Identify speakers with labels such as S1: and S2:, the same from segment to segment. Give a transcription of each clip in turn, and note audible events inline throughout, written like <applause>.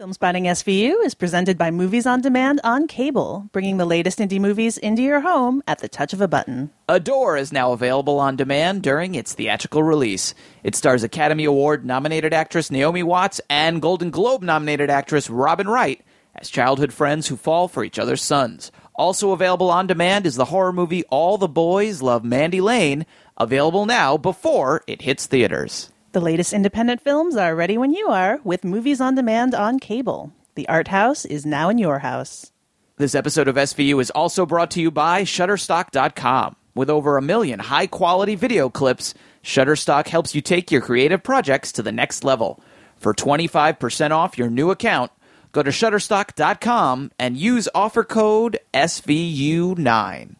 S1: Filmspotting SVU is presented by Movies on Demand on cable, bringing the latest indie movies into your home at the touch of a button.
S2: Adore is now available on demand during its theatrical release. It stars Academy Award nominated actress Naomi Watts and Golden Globe nominated actress Robin Wright as childhood friends who fall for each other's sons. Also available on demand is the horror movie All the Boys Love Mandy Lane, available now before it hits theaters.
S1: The latest independent films are ready when you are with Movies on Demand on cable. The Art House is now in your house.
S2: This episode of SVU is also brought to you by Shutterstock.com. With over a million high quality video clips, Shutterstock helps you take your creative projects to the next level. For 25% off your new account, go to Shutterstock.com and use offer code SVU9.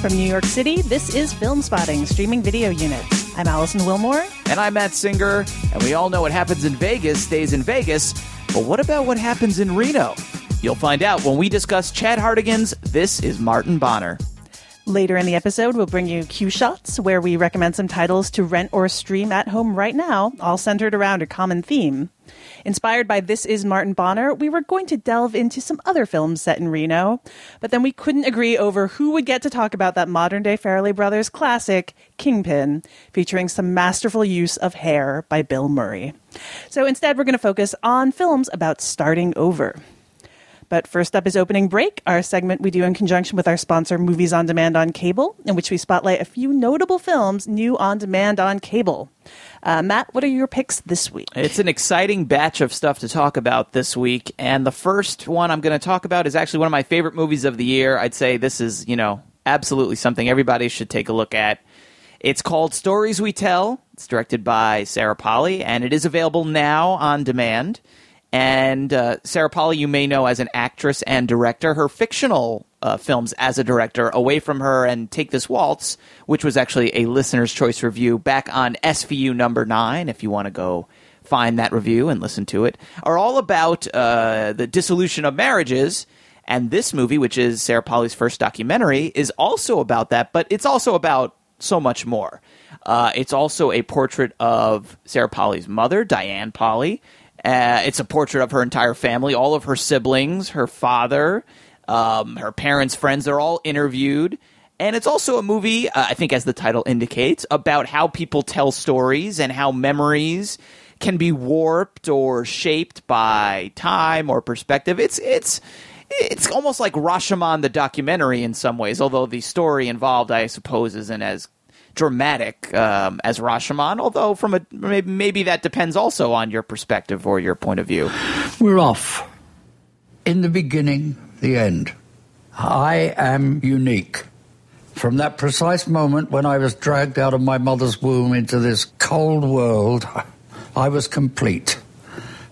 S1: From New York City, this is Filmspotting, streaming video units. I'm Alison Willmore.
S2: And I'm Matt Singer, and we all know what happens in Vegas stays in Vegas, but what about what happens in Reno? You'll find out when we discuss Chad Hartigan's This is Martin Bonner.
S1: Later in the episode, we'll bring you Q Shots, where we recommend some titles to rent or stream at home right now, all centered around a common theme. Inspired by This Is Martin Bonner, we were going to delve into some other films set in Reno, but then we couldn't agree over who would get to talk about that modern day Farrelly Brothers classic, Kingpin, featuring some masterful use of hair by Bill Murray. So instead, we're going to focus on films about starting over. But first up is Opening Break, our segment we do in conjunction with our sponsor, Movies on Demand on Cable, in which we spotlight a few notable films new on demand on cable. Uh, Matt, what are your picks this week?
S2: It's an exciting batch of stuff to talk about this week. And the first one I'm going to talk about is actually one of my favorite movies of the year. I'd say this is, you know, absolutely something everybody should take a look at. It's called Stories We Tell. It's directed by Sarah Polley, and it is available now on demand. And uh, Sarah Polley, you may know as an actress and director. Her fictional uh, films as a director, Away from Her and Take This Waltz, which was actually a listener's choice review back on SVU number nine, if you want to go find that review and listen to it, are all about uh, the dissolution of marriages. And this movie, which is Sarah Polley's first documentary, is also about that, but it's also about so much more. Uh, it's also a portrait of Sarah Polley's mother, Diane Polley, uh, it's a portrait of her entire family, all of her siblings, her father, um, her parents' friends. They're all interviewed. And it's also a movie, uh, I think, as the title indicates, about how people tell stories and how memories can be warped or shaped by time or perspective. It's it's it's almost like Rashomon the documentary in some ways, although the story involved, I suppose, isn't as dramatic um, as Rashomon, although from a maybe, maybe that depends also on your perspective or your point of view.
S3: We're off. In the beginning, the end. I am unique. From that precise moment when I was dragged out of my mother's womb into this cold world, <laughs> I was complete.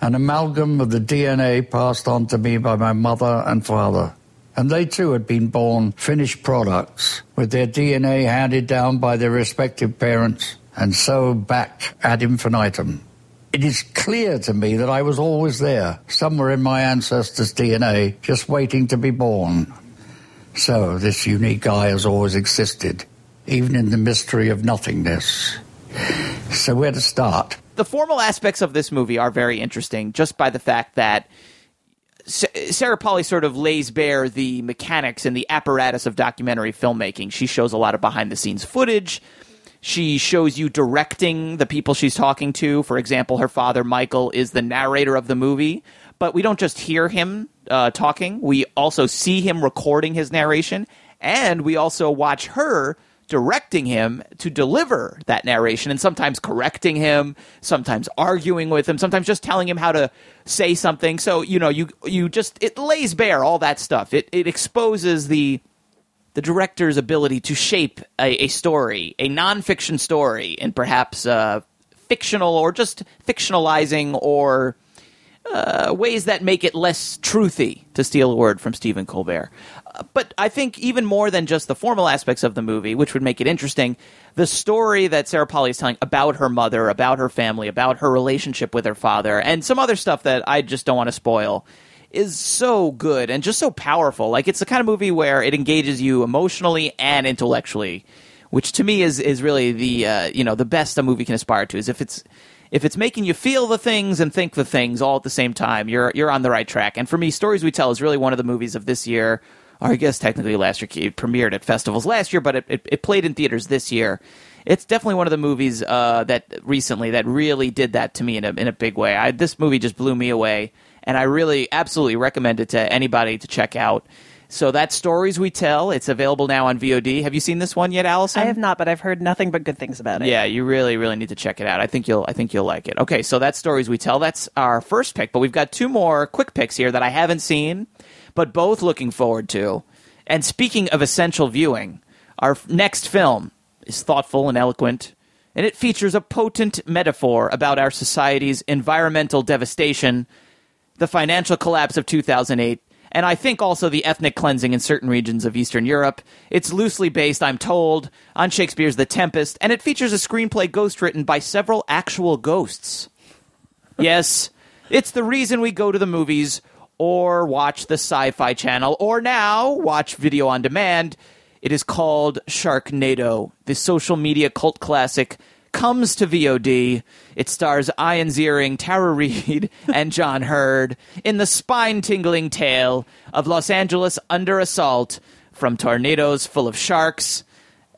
S3: An amalgam of the DNA passed on to me by my mother and father. And they too had been born finished products with their DNA handed down by their respective parents and so back ad infinitum. It is clear to me that I was always there, somewhere in my ancestors' DNA, just waiting to be born. So this unique I has always existed, even in the mystery of nothingness. So where to start?
S2: The formal aspects of this movie are very interesting, just by the fact that Sarah Polley sort of lays bare the mechanics and the apparatus of documentary filmmaking. She shows a lot of behind the scenes footage. She shows you directing the people she's talking to. For example, her father, Michael, is the narrator of the movie, but we don't just hear him uh, talking, we also see him recording his narration, and we also watch her directing him to deliver that narration and sometimes correcting him, sometimes arguing with him, sometimes just telling him how to say something. So, you know, you you just it lays bare all that stuff. It it exposes the the director's ability to shape a, a story, a nonfiction story, and perhaps uh, fictional or just fictionalizing or uh, ways that make it less truthy, to steal a word from Stephen Colbert. Uh, but I think even more than just the formal aspects of the movie, which would make it interesting, the story that Sarah Polley is telling about her mother, about her family, about her relationship with her father, and some other stuff that I just don't want to spoil is so good and just so powerful. Like it's the kind of movie where it engages you emotionally and intellectually, which to me is is really the uh, you know the best a movie can aspire to. Is if it's if it's making you feel the things and think the things all at the same time, you're you're on the right track. And for me, Stories We Tell is really one of the movies of this year. Or I guess technically last year it premiered at festivals last year, but it, it, it played in theaters this year. It's definitely one of the movies uh, that recently that really did that to me in a in a big way. I, this movie just blew me away and I really absolutely recommend it to anybody to check out. So that's Stories We Tell. It's available now on VOD. Have you seen this one yet, Allison?
S1: I have not, but I've heard nothing but good things about it.
S2: Yeah, you really, really need to check it out. I think you'll I think you'll like it. Okay, so that's Stories We Tell. That's our first pick, but we've got two more quick picks here that I haven't seen, but both looking forward to. And speaking of essential viewing, our next film is thoughtful and eloquent, and it features a potent metaphor about our society's environmental devastation the financial collapse of 2008, and I think also the ethnic cleansing in certain regions of Eastern Europe. It's loosely based, I'm told, on Shakespeare's The Tempest, and it features a screenplay ghost written by several actual ghosts. yes, it's the reason we go to the movies or watch the Sci Fi Channel or now watch video on demand. It is called Sharknado, the social media cult classic comes to VOD. It stars Ian Ziering, Tara Reid, <laughs> and John Heard in the spine tingling tale of Los Angeles under assault from tornadoes full of sharks.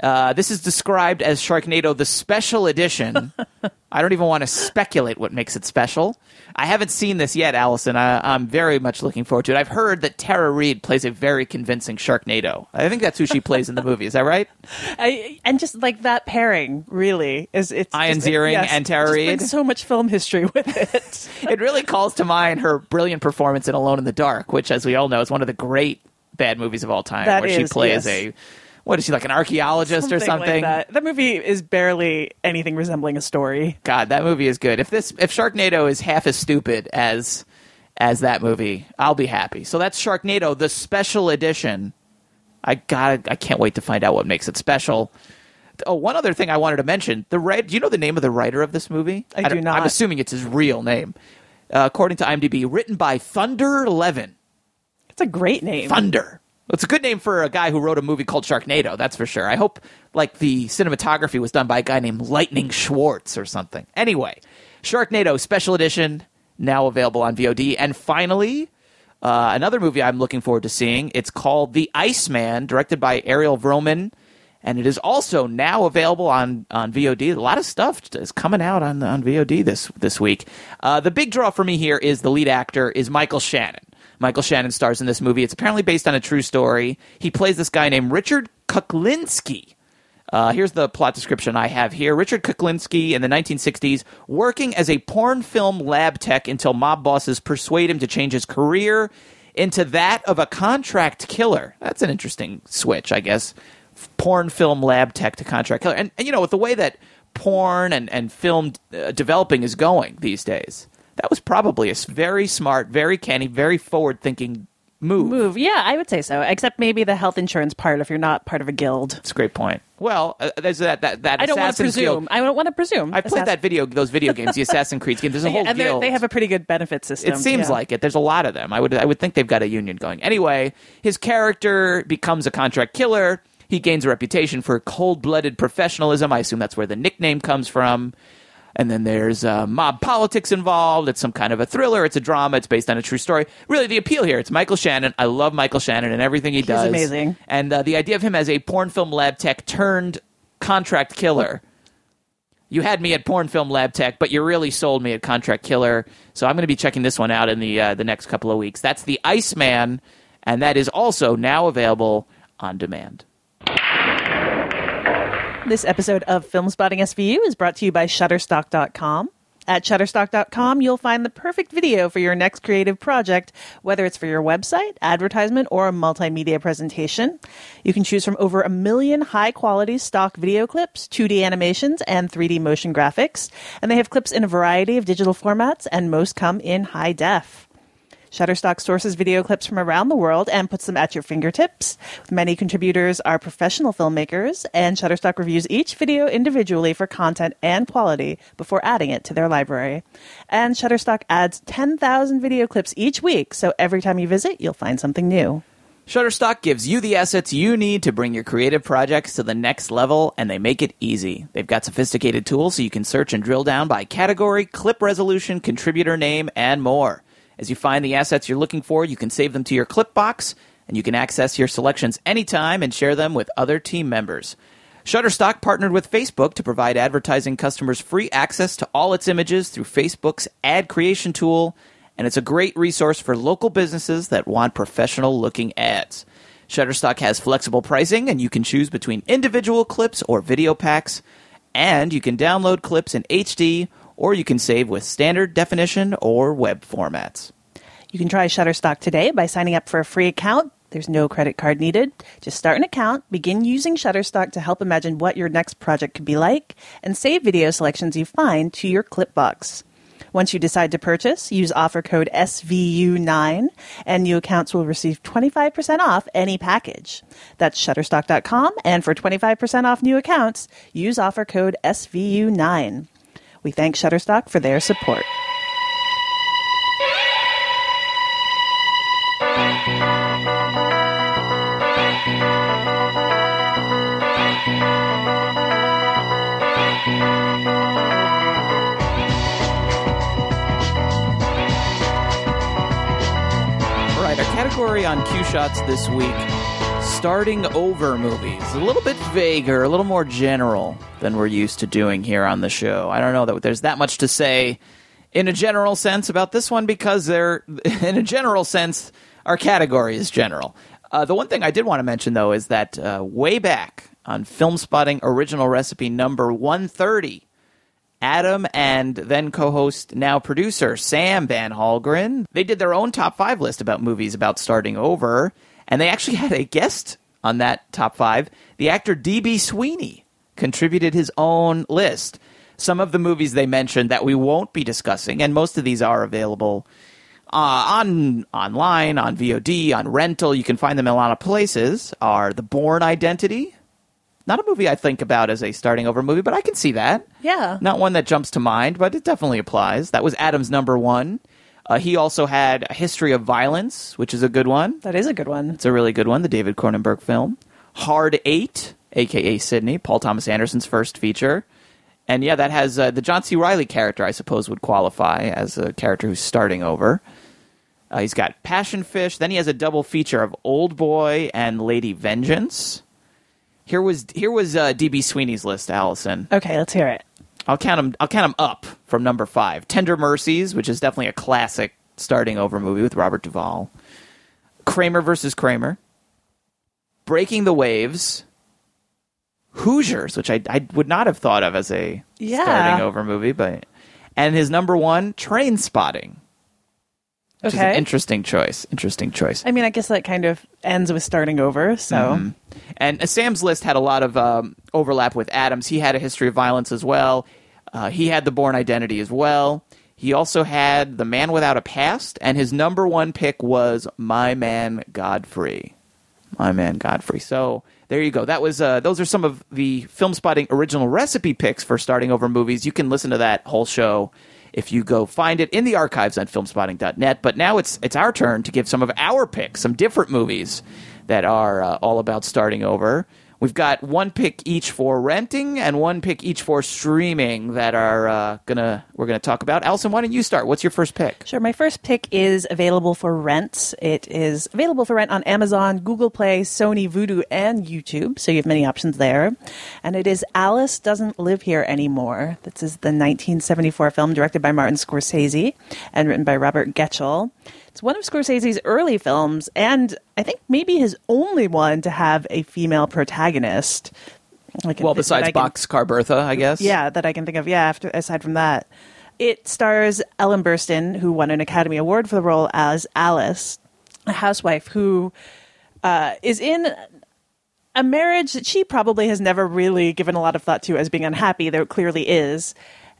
S2: Uh, this is described as Sharknado the Special Edition. <laughs> I don't even want to speculate what makes it special. I haven't seen this yet, Allison. I, am very much looking forward to it. I've heard that Tara Reid plays a very convincing Sharknado. I think that's who she plays in the movie. Is that right? <laughs>
S1: I, and just like that pairing, really is it's
S2: Ian
S1: just,
S2: Ziering
S1: yes,
S2: and Tara Reid.
S1: So much film history with it. <laughs>
S2: it really calls to mind her brilliant performance in Alone in the Dark, which, as we all know, is one of the great bad movies of all time,
S1: that
S2: where
S1: is,
S2: she plays
S1: yes.
S2: a what is she like an archaeologist or something?
S1: Like that. that movie is barely anything resembling a story.
S2: God, that movie is good. If this if Sharknado is half as stupid as as that movie, I'll be happy. So that's Sharknado, the special edition. I got I can't wait to find out what makes it special. Oh, one other thing I wanted to mention: the right. Do you know the name of the writer of this movie?
S1: I do
S2: don't-
S1: not.
S2: I'm assuming it's his real name. Uh, according to IMDb, written by Thunder Levin.
S1: It's a great name.
S2: Thunder. It's a good name for a guy who wrote a movie called Sharknado. That's for sure. I hope like the cinematography was done by a guy named Lightning Schwartz or something. Anyway, Sharknado Special Edition now available on VOD. And finally, uh, another movie I'm looking forward to seeing. It's called The Iceman, directed by Ariel Vromen, and it is also now available on, on VOD. A lot of stuff is coming out on on VOD this this week. Uh, the big draw for me here is the lead actor is Michael Shannon. Michael Shannon stars in this movie. It's apparently based on a true story. He plays this guy named Richard Kuklinski. Uh, here's the plot description I have here. Richard Kuklinski in the 1960s, working as a porn film lab tech until mob bosses persuade him to change his career into that of a contract killer. That's an interesting switch, I guess. Porn film lab tech to contract killer. And, and you know, with the way that porn and, and film uh, developing is going these days, that was probably a very smart, very canny, very forward thinking move.
S1: Move, yeah, I would say so. Except maybe the health insurance part if you're not part of a guild.
S2: That's a great point. Well, uh, there's that that that
S1: I don't want to presume.
S2: Guild.
S1: I don't want to presume.
S2: I played that video, those video games, the <laughs> Assassin's Creed games. There's a whole
S1: and they're-
S2: guild.
S1: they have a pretty good benefit system.
S2: it seems
S1: yeah.
S2: like it. There's a lot of them. I would I would think they've got a union going. Anyway, his character becomes a contract killer. He gains a reputation for cold-blooded professionalism. I assume that's where the nickname comes from. And then there's uh, mob politics involved. It's some kind of a thriller. It's a drama. It's based on a true story. Really, the appeal here. It's Michael Shannon. I love Michael Shannon and everything he does.
S1: amazing.
S2: And uh, the idea of him as a porn film lab tech turned contract killer you had me at porn film lab tech, but you really sold me at contract killer. So I'm going to be checking this one out in the uh, the next couple of weeks. That's the Iceman, and that is also now available on demand.
S1: This episode of Filmspotting SVU is brought to you by Shutterstock.com. At Shutterstock.com, you'll find the perfect video for your next creative project, whether it's for your website, advertisement, or a multimedia presentation. You can choose from over a million high quality stock video clips, 2D animations, and 3D motion graphics. And they have clips in a variety of digital formats, and most come in high def. Shutterstock sources video clips from around the world and puts them at your fingertips. Many contributors are professional filmmakers, and Shutterstock reviews each video individually for content and quality before adding it to their library. And Shutterstock adds 10,000 video clips each week, so every time you visit, you'll find something new.
S2: Shutterstock gives you the assets you need to bring your creative projects to the next level, and they make it easy. They've got sophisticated tools so you can search and drill down by category, clip resolution, contributor name, and more. As you find the assets you're looking for, you can save them to your clip box, and you can access your selections anytime and share them with other team members. Shutterstock partnered with Facebook to provide advertising customers free access to all its images through Facebook's ad creation tool, and it's a great resource for local businesses that want professional looking ads. Shutterstock has flexible pricing, and you can choose between individual clips or video packs, and you can download clips in HD or you can save with standard definition or web formats.
S1: You can try Shutterstock today by signing up for a free account. There's no credit card needed. Just start an account, begin using Shutterstock to help imagine what your next project could be like, and save video selections you find to your Clipbox. Once you decide to purchase, use offer code SVU9 and new accounts will receive 25% off any package. That's shutterstock.com and for 25% off new accounts, use offer code SVU9. We thank Shutterstock for their support.
S2: All right, our category on Q Shots this week starting over movies. A little bit vaguer, a little more general than we're used to doing here on the show. I don't know that there's that much to say in a general sense about this one because they're, <laughs> in a general sense, our category is general. Uh, the one thing I did want to mention, though, is that uh, way back on Filmspotting Original Recipe number 130, Adam and then co-host, now producer Sam Van Hallgren. They did their own top five list about movies about starting over, and they actually had a guest on that top five. The actor D.B. Sweeney contributed his own list. Some of the movies they mentioned that we won't be discussing, and most of these are available uh, on online, on VOD, on rental. You can find them in a lot of places. Are The Bourne Identity, not a movie I think about as a starting over movie, but I can see that.
S1: Yeah.
S2: Not one that jumps to mind, but it definitely applies. That was Adam's number one. Uh, he also had A History of Violence, which is a good one.
S1: That is a good one.
S2: It's a really good one, the David Cronenberg film. Hard Eight, aka Sydney, Paul Thomas Anderson's first feature. And yeah, that has uh, the John C. Reilly character, I suppose, would qualify as a character who's starting over. Uh, he's got Passion Fish. Then he has a double feature of Old Boy and Lady Vengeance. Here was here was uh, DB Sweeney's list, Allison.
S1: Okay, let's hear it.
S2: I'll count them. I'll count them up from number five. Tender Mercies, which is definitely a classic starting over movie with Robert Duvall. Kramer versus Kramer. Breaking the Waves. Hoosiers, which I, I would not have thought of as a
S1: Yeah.
S2: starting over movie, but and his number one, Trainspotting. Which is an
S1: Okay.
S2: interesting choice. Interesting choice.
S1: I mean, I guess that kind of ends with starting over. So
S2: Mm-hmm. And uh, Sam's list had a lot of um, overlap with Adam's. He had a history of violence as well. Uh, he had the Bourne Identity as well. He also had The Man Without a Past, and his number one pick was My Man Godfrey. My Man Godfrey. So there you go. That was uh, those are some of the filmspotting original recipe picks for starting over movies. You can listen to that whole show if you go find it in the archives on filmspotting.net. But now it's it's our turn to give some of our picks, some different movies that are uh, all about starting over. We've got one pick each for renting and one pick each for streaming that are uh, gonna we're gonna talk about. Allison, why don't you start? What's your first pick?
S1: Sure. My first pick is available for rent. It is available for rent on Amazon, Google Play, Sony, Vudu, and YouTube. So you have many options there. And it is Alice Doesn't Live Here Anymore. This is the 1974 film directed by Martin Scorsese and written by Robert Getchell. It's one of Scorsese's early films, and I think maybe his only one to have a female protagonist. Like
S2: Well, besides
S1: can-
S2: Boxcar Bertha, I guess.
S1: yeah, that I can think of. Yeah, after aside from that, it stars Ellen Burstyn, who won an Academy Award for the role as Alice, a housewife who uh, is in a marriage that she probably has never really given a lot of thought to as being unhappy, though it clearly is.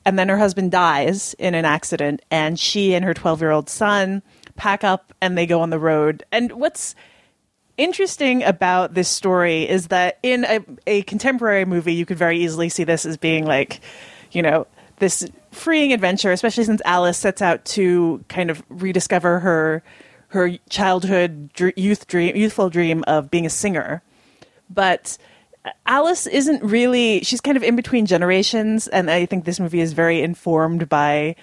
S1: And then her husband dies in an accident, and she and her 12 year old son pack up and they go on the road. And what's interesting about this story is that in a, a contemporary movie, you could very easily see this as being like, you know, this freeing adventure, especially since Alice sets out to kind of rediscover her her childhood youth dream, youthful dream of being a singer. But Alice isn't really she's kind of in between generations and I think this movie is very informed by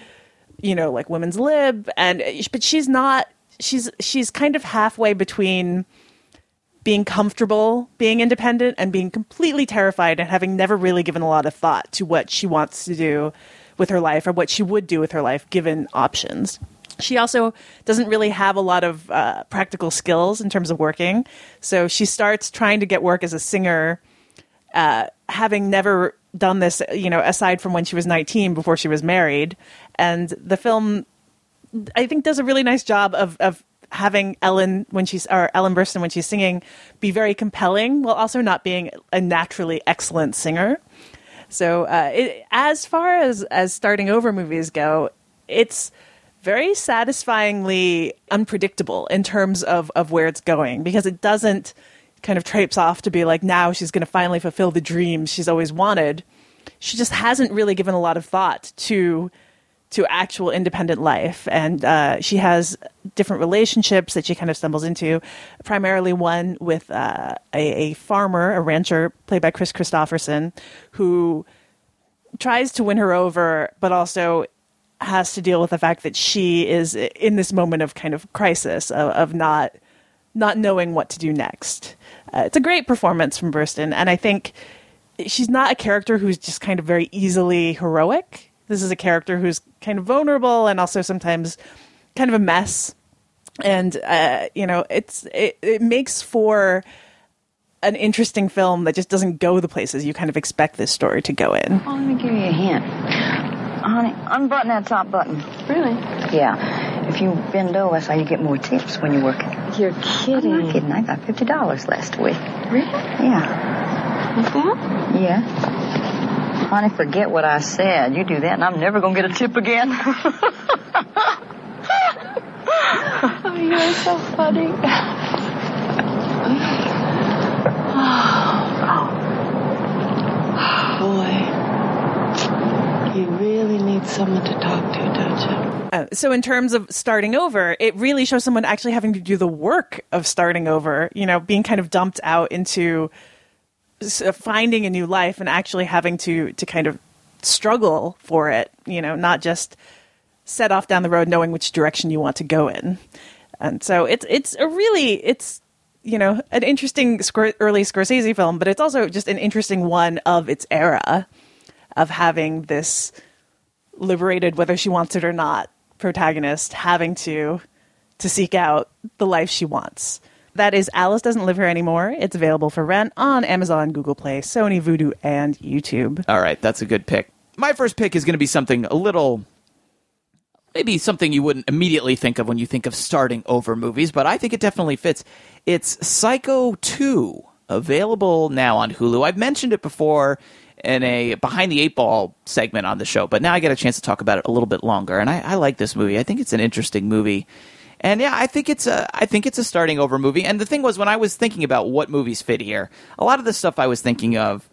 S1: you know like women's lib and but she's not she's she's kind of halfway between being comfortable being independent and being completely terrified and having never really given a lot of thought to what she wants to do with her life or what she would do with her life given options. She also doesn't really have a lot of uh, practical skills in terms of working. So she starts trying to get work as a singer, uh, having never done this, you know, aside from when she was 19 before she was married. And the film, I think, does a really nice job of, of having Ellen when she's or Ellen Burstyn when she's singing be very compelling while also not being a naturally excellent singer. So uh, it, as far as as starting over movies go, it's very satisfyingly unpredictable in terms of of where it's going because it doesn't kind of traipse off to be like now she's going to finally fulfill the dreams she's always wanted. She just hasn't really given a lot of thought to to actual independent life. And uh, she has different relationships that she kind of stumbles into, primarily one with uh, a, a, farmer, a rancher, played by Kris Kristofferson, who tries to win her over, but also has to deal with the fact that she is in this moment of kind of crisis of, of not not knowing what to do next. Uh, it's a great performance from Burstyn, and I think she's not a character who's just kind of very easily heroic this is a character who's kind of vulnerable and also sometimes kind of a mess. And uh, you know, it's it, it makes for an interesting film that just doesn't go the places you kind of expect this story to go in.
S4: Oh, let me give you a hint. Honey, unbutton that top button.
S5: Really?
S4: Yeah. If you bend over, that's how you get more tips when you're working.
S5: You're kidding.
S4: I'm not kidding. I got $50 last week.
S5: Really?
S4: Yeah.
S5: With that?
S4: Yeah. Honey, forget what I said. You do that, and I'm never going to get a tip again. <laughs>
S5: oh, you're so funny. <sighs> oh. Boy, you really need someone to talk to, don't you?
S1: Uh, so, in terms of starting over, it really shows someone actually having to do the work of starting over, you know, being kind of dumped out into Uh, finding a new life and actually having to to kind of struggle for it you know not just set off down the road knowing which direction you want to go in. And so it's it's a really it's you know an interesting early Scorsese film but it's also just an interesting one of its era of having this liberated whether she wants it or not protagonist having to to seek out the life she wants that is Alice Doesn't Live Here Anymore. It's available for rent on Amazon, Google Play, Sony, Vudu, and YouTube.
S2: All right, that's a good pick. My first pick is going to be something a little maybe something you wouldn't immediately think of when you think of starting over movies, but I think it definitely fits. It's Psycho 2, available now on Hulu. I've mentioned it before in a behind the eight ball segment on the show, but now I get a chance to talk about it a little bit longer. And I, I like this movie. I think it's an interesting movie. And yeah, I think it's a I think it's a starting over movie. And the thing was when I was thinking about what movies fit here, a lot of the stuff I was thinking of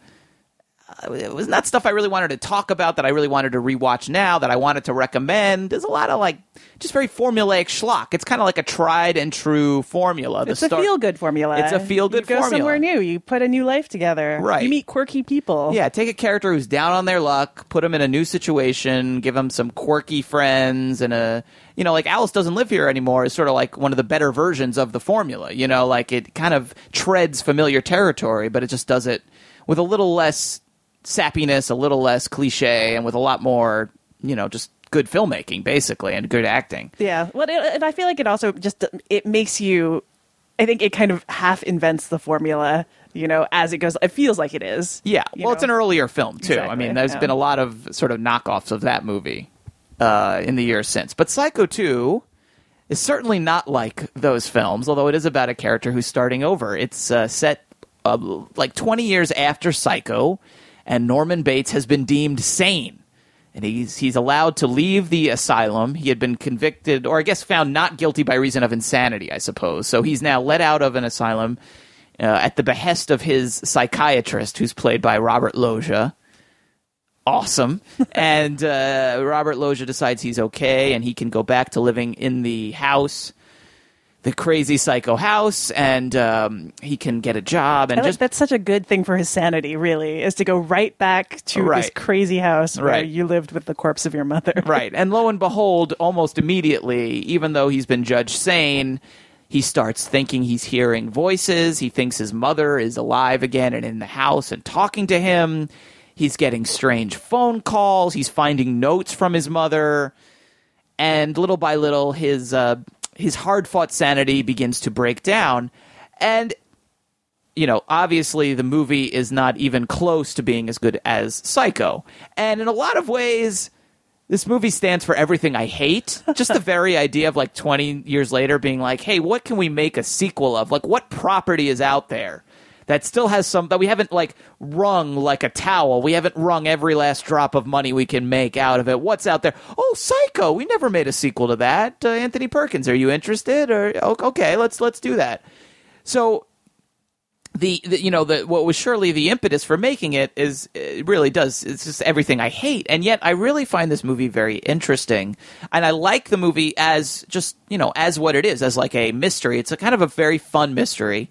S2: it was not stuff I really wanted to talk about that I really wanted to rewatch now that I wanted to recommend. There's a lot of like just very formulaic schlock. It's kind of like a tried and true formula.
S1: It's a feel good formula.
S2: It's a feel good
S1: formula.
S2: You go
S1: somewhere new. You put a new life together.
S2: Right.
S1: You meet quirky people.
S2: Yeah. Take a character who's down on their luck, put them in a new situation, give them some quirky friends and a you know, like Alice doesn't live here anymore is sort of like one of the better versions of the formula. You know, like it kind of treads familiar territory, but it just does it with a little less sappiness, a little less cliche, and with a lot more, you know, just good filmmaking, basically, and good acting.
S1: Yeah. Well, it, and I feel like it also just it makes you. I think it kind of half invents the formula, you know, as it goes. It feels like it is.
S2: Yeah. Well,
S1: know?
S2: it's an earlier film too.
S1: Exactly,
S2: I mean, there's
S1: yeah.
S2: been a lot of sort of knockoffs of that movie. uh, in the years since. But Psycho 2 is certainly not like those films, although it is about a character who's starting over. It's uh, set uh, like 20 years after Psycho, and Norman Bates has been deemed sane. And he's he's allowed to leave the asylum. He had been convicted, or I guess found not guilty by reason of insanity, I suppose. So he's now let out of an asylum uh, at the behest of his psychiatrist, who's played by Robert Loggia awesome. <laughs> and uh, Robert Loggia decides he's okay and he can go back to living in the house, the crazy psycho house, and um, he can get a job. And
S1: I like-
S2: just
S1: that's such a good thing for his sanity, really, is to go right back to this crazy house where
S2: Right.
S1: you lived with the corpse of your mother. <laughs>
S2: right. And lo and behold, almost immediately, even though he's been judged sane. He starts thinking he's hearing voices. He thinks his mother is alive again and in the house and talking to him. He's getting strange phone calls. He's finding notes from his mother. and little by little his uh, his hard fought sanity begins to break down. And you know obviously the movie is not even close to being as good as psycho. And in a lot of ways this movie stands for everything i hate. <laughs> Just the very idea of like 20 years later being like hey what can we make a sequel of? Like what property is out there that still has some that we haven't like wrung like a towel. We haven't wrung every last drop of money we can make out of it. What's out there? Oh, Psycho. We never made a sequel to that. Uh, Anthony Perkins, are you interested? Or okay, let's let's do that. So the, the you know the what was surely the impetus for making it is it really does it's just everything I hate and yet I really find this movie very interesting and I like the movie as just you know as what it is as like a mystery it's a kind of a very fun mystery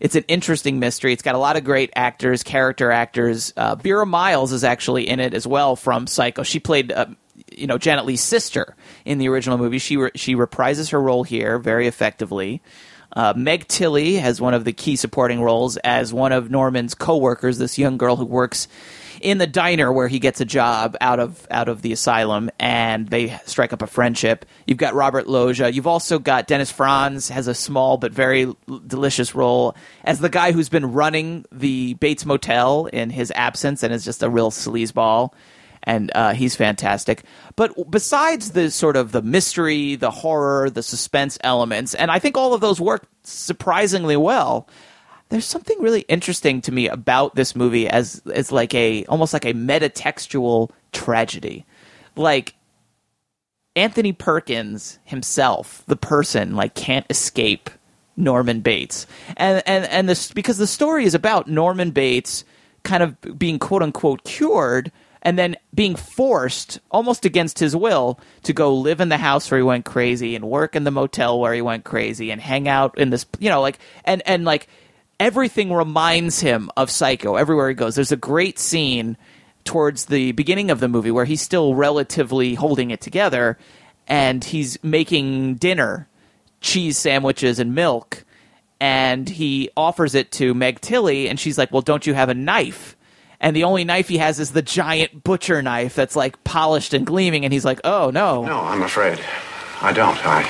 S2: it's an interesting mystery. It's got a lot of great actors, character actors. Uh, Miles is actually in it as well from Psycho. She played, uh, you know, Janet Leigh's sister in the original movie. She re- she reprises her role here very effectively. Uh, Meg Tilly has one of the key supporting roles as one of Norman's coworkers, this young girl who works in the diner where he gets a job out of out of the asylum, and they strike up a friendship. You've got Robert Loggia. You've also got Dennis Franz has a small but very delicious role as the guy who's been running the Bates Motel in his absence, and is just a real sleazeball. And uh, he's fantastic. But besides the sort of the mystery, the horror, the suspense elements, and I think all of those work surprisingly well there's something really interesting to me about this movie as as like a almost like a metatextual tragedy. Like Anthony Perkins himself, the person, like can't escape Norman Bates. And and and this because the story is about Norman Bates kind of being quote unquote cured and then being forced almost against his will to go live in the house where he went crazy and work in the motel where he went crazy and hang out in this you know like and and like everything reminds him of Psycho everywhere he goes. There's a great scene towards the beginning of the movie where he's still relatively holding it together and he's making dinner, cheese sandwiches and milk, and he offers it to Meg Tilly and she's like, "Well, don't you have a knife?" And the only knife he has is the giant butcher knife that's like polished and gleaming and he's like, "Oh, no."
S6: No, I'm afraid. I don't. I,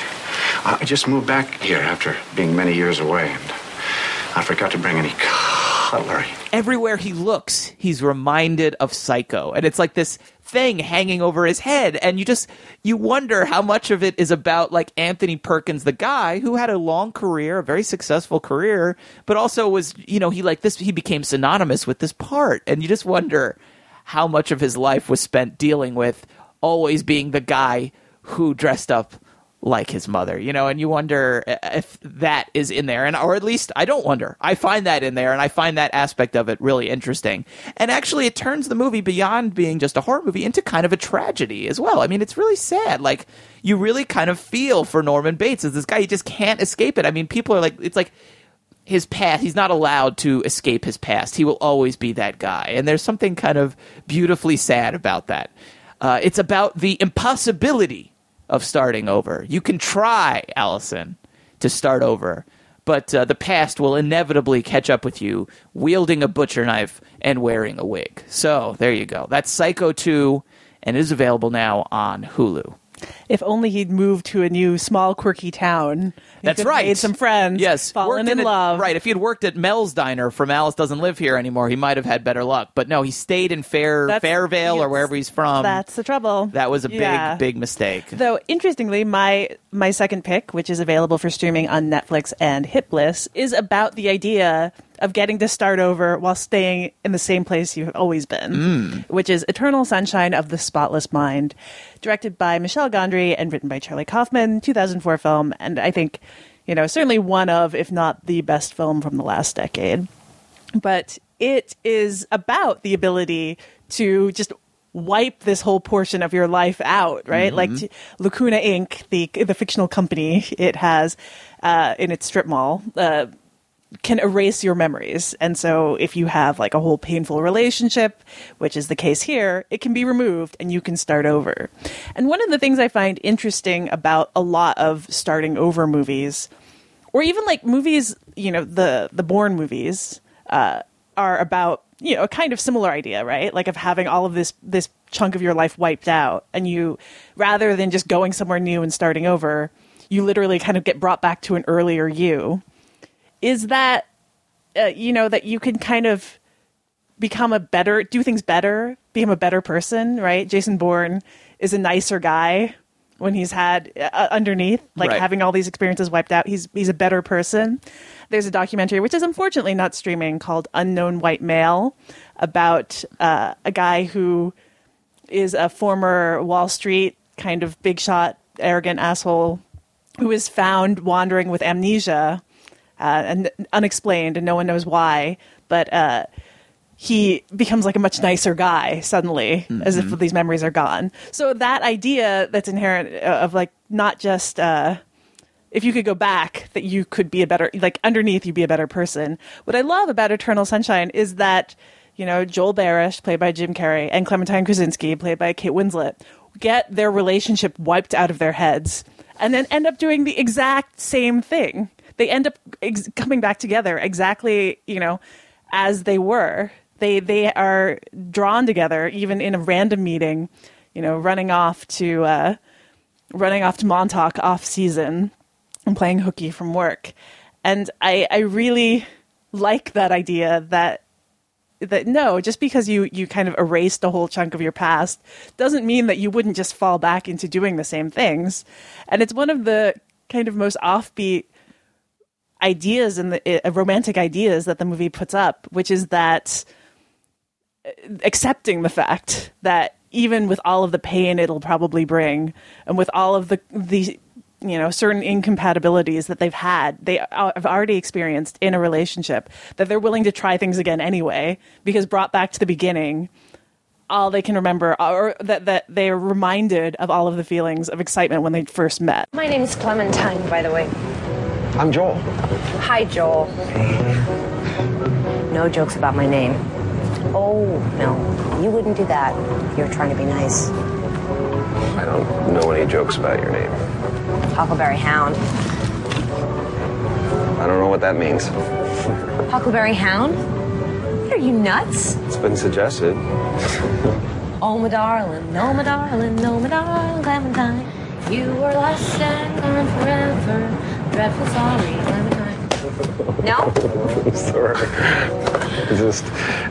S6: I just moved back here after being many years away, and I forgot to bring any cutlery.
S2: everywhere he looks, he's reminded of Psycho, and it's like this thing hanging over his head, and you just you wonder how much of it is about like Anthony Perkins, the guy who had a long career, a very successful career, but also was you know he like this he became synonymous with this part, and you just wonder how much of his life was spent dealing with always being the guy who dressed up like his mother, you know, and you wonder if that is in there, and or at least I don't wonder. I find that in there, and I find that aspect of it really interesting. And actually, it turns the movie beyond being just a horror movie into kind of a tragedy as well. I mean, it's really sad. Like you really kind of feel for Norman Bates as this guy. He just can't escape it. I mean, people are like, it's like his past he's not allowed to escape his past he will always be that guy and there's something kind of beautifully sad about that uh, it's about the impossibility of starting over. You can try allison to start over but uh, the past will inevitably catch up with you wielding a butcher knife and wearing a wig. So there you go. That's psycho 2 and is available now on hulu
S1: If only he'd moved to a new small quirky town. He
S2: That's right.
S1: Made some friends.
S2: Yes,
S1: fallen
S2: worked
S1: in
S2: a-
S1: love.
S2: Right. If he had worked at Mel's Diner from Alice Doesn't Live Here anymore, he might have had better luck. But no, he stayed in Fair
S1: That's-
S2: Fairvale or wherever he's from.
S1: That's the trouble.
S2: that was a big,
S1: Yeah.
S2: big mistake.
S1: Though interestingly, my my second pick, which is available for streaming on Netflix and HitBliss, is about the idea of getting to start over while staying in the same place you've always been, which is Eternal Sunshine of the Spotless Mind, directed by Michel Gondry and written by Charlie Kaufman, 2004 film, and I think, you know, certainly one of, if not the best film from the last decade but it is about the ability to just wipe this whole portion of your life out, right? Like t- Lacuna Inc., the the fictional company it has uh, in its strip mall. Uh, can erase your memories. And so if you have like a whole painful relationship, which is the case here, it can be removed and you can start over. And one of the things I find interesting about a lot of starting over movies or even like movies, you know, the the Bourne movies uh, are about you know a kind of similar idea, right? Like of having all of this this chunk of your life wiped out, and you rather than just going somewhere new and starting over, you literally kind of get brought back to an earlier you. Is that uh, you know that you can kind of become a better do things better become a better person right? Jason bourne is a nicer guy when he's had uh, underneath like
S2: Right.
S1: having all these experiences wiped out. He's he's a better person. There's a documentary which is unfortunately not streaming called unknown white male about uh, a guy who is a former wall street kind of big shot arrogant asshole who is found wandering with amnesia uh, and unexplained, and no one knows why. But uh, he becomes like a much nicer guy suddenly, as if these memories are gone. So that idea that's inherent uh, of like not just uh, if you could go back, that you could be a better like underneath, you'd be a better person. What I love about Eternal Sunshine is that you know Joel Barish, played by Jim Carrey, and Clementine Kruczynski, played by Kate Winslet, get their relationship wiped out of their heads, and then end up doing the exact same thing. They end up ex- coming back together exactly, you know, as they were. They they are drawn together even in a random meeting, you know, running off to uh, running off to Montauk off season and playing hooky from work. And I I really like that idea that that no, just because you you kind of erased a whole chunk of your past doesn't mean that you wouldn't just fall back into doing the same things. And it's one of the kind of most offbeat ideas and the uh, romantic ideas that the movie puts up, which is that uh, accepting the fact that even with all of the pain it'll probably bring, and with all of the the you know certain incompatibilities that they've had, they have already experienced in a relationship, that they're willing to try things again anyway, because brought back to the beginning. All they can remember, or that, that they are reminded of all of the feelings of excitement when they first met.
S7: My name is Clementine, by the way.
S8: I'm Joel.
S7: Hi, Joel. No jokes about my name. Oh, no. You wouldn't do that. You're trying to be nice.
S8: I don't know any jokes about your name.
S7: Huckleberry Hound.
S8: I don't know what that means.
S7: Huckleberry Hound? Are you nuts?
S8: It's been suggested.
S7: Oh, my darling, oh, my darling, oh, my darling, Clementine. You were lost and gone forever. Dreadful sorry, Clementine. No? <laughs>
S8: Sorry. It's just,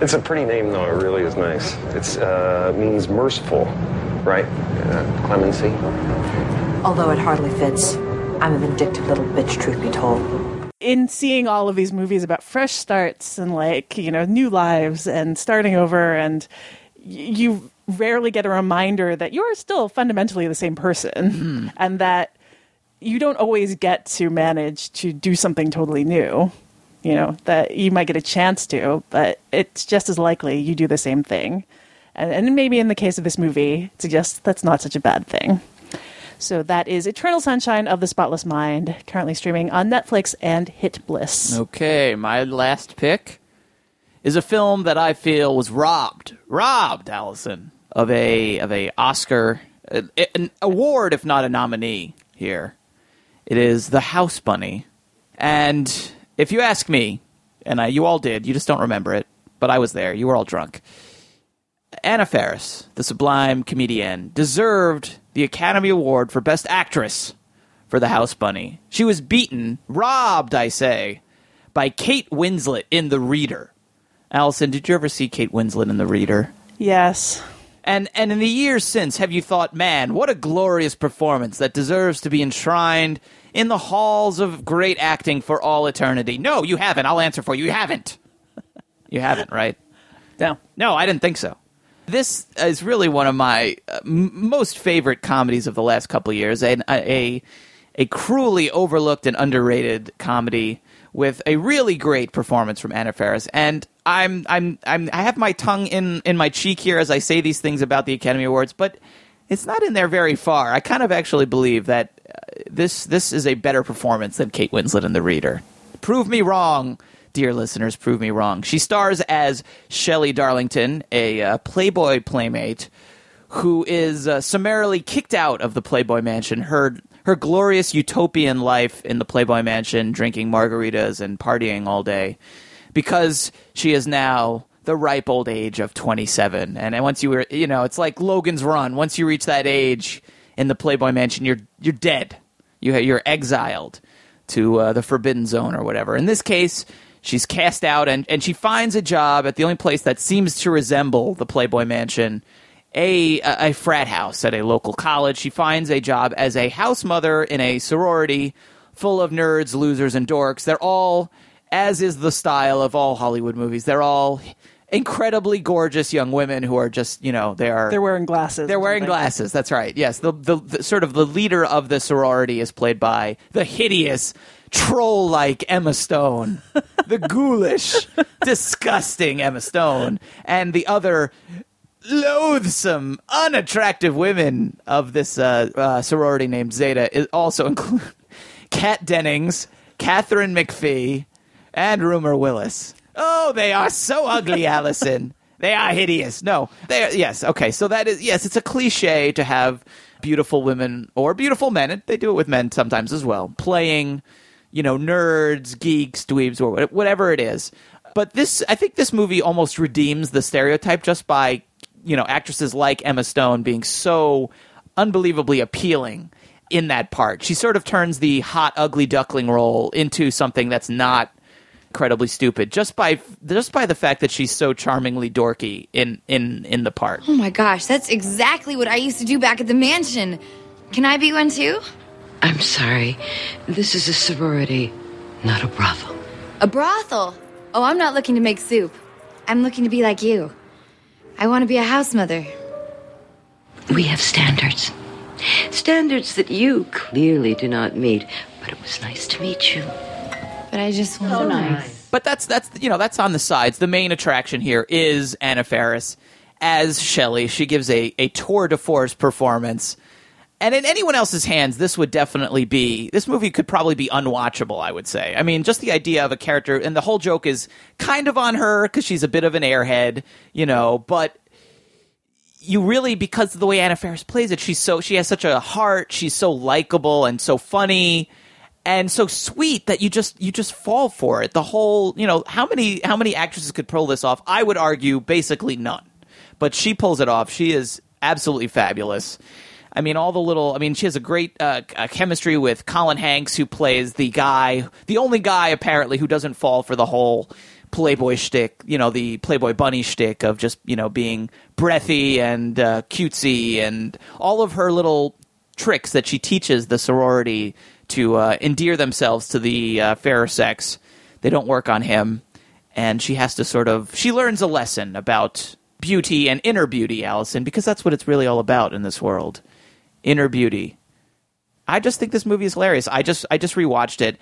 S8: it's a pretty name though. It really is nice. It's uh, means merciful, right? Uh, clemency.
S7: Although it hardly fits. I'm a vindictive little bitch, truth be told.
S1: in seeing all of these movies about fresh starts and like you know new lives and starting over and y- you rarely get a reminder that you're still fundamentally the same person and that you don't always get to manage to do something totally new you know that you might get a chance to but it's just as likely you do the same thing and, and maybe in the case of this movie it suggests that's not such a bad thing so that is Eternal Sunshine of the Spotless Mind, currently streaming on Netflix and HitBliss.
S2: Okay, my last pick is a film that I feel was robbed, robbed, Allison, of a of a Oscar, an award, if not a nominee. Here, it is The House Bunny, and if you ask me, and I, you all did, you just don't remember it, but I was there. You were all drunk. Anna Faris, the sublime comedian, deserved the Academy Award for Best Actress for The House Bunny. She was beaten, robbed, I say, by Kate Winslet in The Reader. Allison, did you ever see Kate Winslet in The Reader?
S1: Yes.
S2: And and in the years since, have you thought, man, what a glorious performance that deserves to be enshrined in the halls of great acting for all eternity? No, you haven't. I'll answer for you. You haven't. <laughs> you haven't, right?
S1: No.
S2: No, I didn't think so. This is really one of my uh, m- most favorite comedies of the last couple of years. A, a a cruelly overlooked and underrated comedy with a really great performance from Anna Faris. And I'm I'm I'm I have my tongue in in my cheek here as I say these things about the Academy Awards, but it's not in there very far. I kind of actually believe that uh, this this is a better performance than Kate Winslet in The Reader. Prove me wrong, dear listeners. Prove me wrong. She stars as Shelley Darlington, a uh, Playboy playmate who is uh, summarily kicked out of the Playboy Mansion. Her her glorious utopian life in the Playboy Mansion, drinking margaritas and partying all day, because she is now the ripe old age of 27. And once you were, you know, it's like Logan's Run. Once you reach that age in the Playboy Mansion, you're you're dead. You you're exiled to uh, the Forbidden Zone or whatever. In this case, she's cast out and and she finds a job at the only place that seems to resemble the Playboy Mansion. A, a frat house at a local college. She finds a job as a house mother in a sorority full of nerds, losers, and dorks. They're all, as is the style of all Hollywood movies, they're all incredibly gorgeous young women who are just, you know, they are.
S1: They're wearing glasses.
S2: They're wearing glasses. That's right. Yes, the, the the sort of the leader of the sorority is played by the hideous troll-like Emma Stone, <laughs> the ghoulish, disgusting Emma Stone, and the other loathsome, unattractive women of this uh, uh, sorority named Zeta is also include <laughs> Kat Dennings, Katharine McPhee, and Rumor Willis. Oh, they are so ugly, <laughs> Alison. They are hideous. No, they are, yes. Okay, so that is yes. It's a cliche to have beautiful women or beautiful men. and They do it with men sometimes as well, playing, you know, nerds, geeks, dweebs, or whatever it is. But this, I think, this movie almost redeems the stereotype just by, you know, actresses like Emma Stone being so unbelievably appealing in that part. She sort of turns the hot, ugly duckling role into something that's not incredibly stupid just by just by the fact that she's so charmingly dorky in in in the part.
S9: Oh my gosh, that's exactly what I used to do back at the mansion. Can I be one too?
S10: I'm sorry. This is a sorority, not a brothel.
S9: A brothel? Oh, I'm not looking to make soup. I'm looking to be like you. I want to be a house mother.
S10: We have standards. Standards that you clearly do not meet, but it was nice to meet you.
S9: But I just want
S10: So nice.
S2: But that's that's you know that's on the sides. The main attraction here is Anna Faris as Shelley. She gives a a tour de force performance. And in anyone else's hands, this would definitely be. This movie could probably be unwatchable. I would say. I mean, just the idea of a character, and the whole joke is kind of on her because she's a bit of an airhead, you know. But you really because of the way Anna Faris plays it, she's so she has such a heart. She's so likable and so funny and so sweet that you just you just fall for it. The whole you know how many how many actresses could pull this off? I would argue basically none, but she pulls it off. She is absolutely fabulous. I mean, all the little. I mean, she has a great uh, uh, chemistry with Colin Hanks, who plays the guy, the only guy apparently who doesn't fall for the whole Playboy shtick. You know, the Playboy bunny shtick of just you know being breathy and uh, cutesy, and all of her little tricks that she teaches the sorority to uh, endear themselves to the uh, fairer sex. They don't work on him, and she has to sort of she learns a lesson about beauty and inner beauty, Alison, because that's what it's really all about in this world inner beauty. I just think this movie is hilarious. I just I just rewatched it,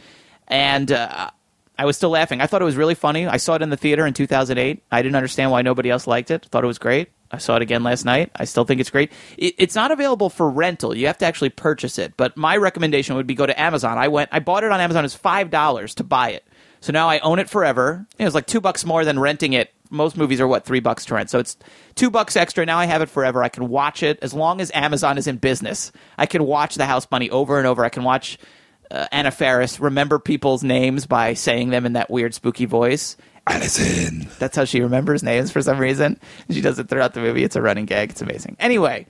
S2: and uh, I was still laughing. I thought it was really funny. I saw it in the theater in 2008. I didn't understand why nobody else liked it. Thought it was great. I saw it again last night. I still think it's great. It, it's not available for rental. You have to actually purchase it. But my recommendation would be go to Amazon. I went. I bought it on Amazon. It's five dollars to buy it. So now I own it forever. It was like two bucks more than renting it. Most movies are what three bucks to rent. So it's two bucks extra. Now I have it forever. I can watch it as long as Amazon is in business. I can watch The House Bunny over and over. I can watch uh, Anna Faris remember people's names by saying them in that weird spooky voice. Alison. That's how she remembers names for some reason. She does it throughout the movie. It's a running gag. It's amazing. Anyway,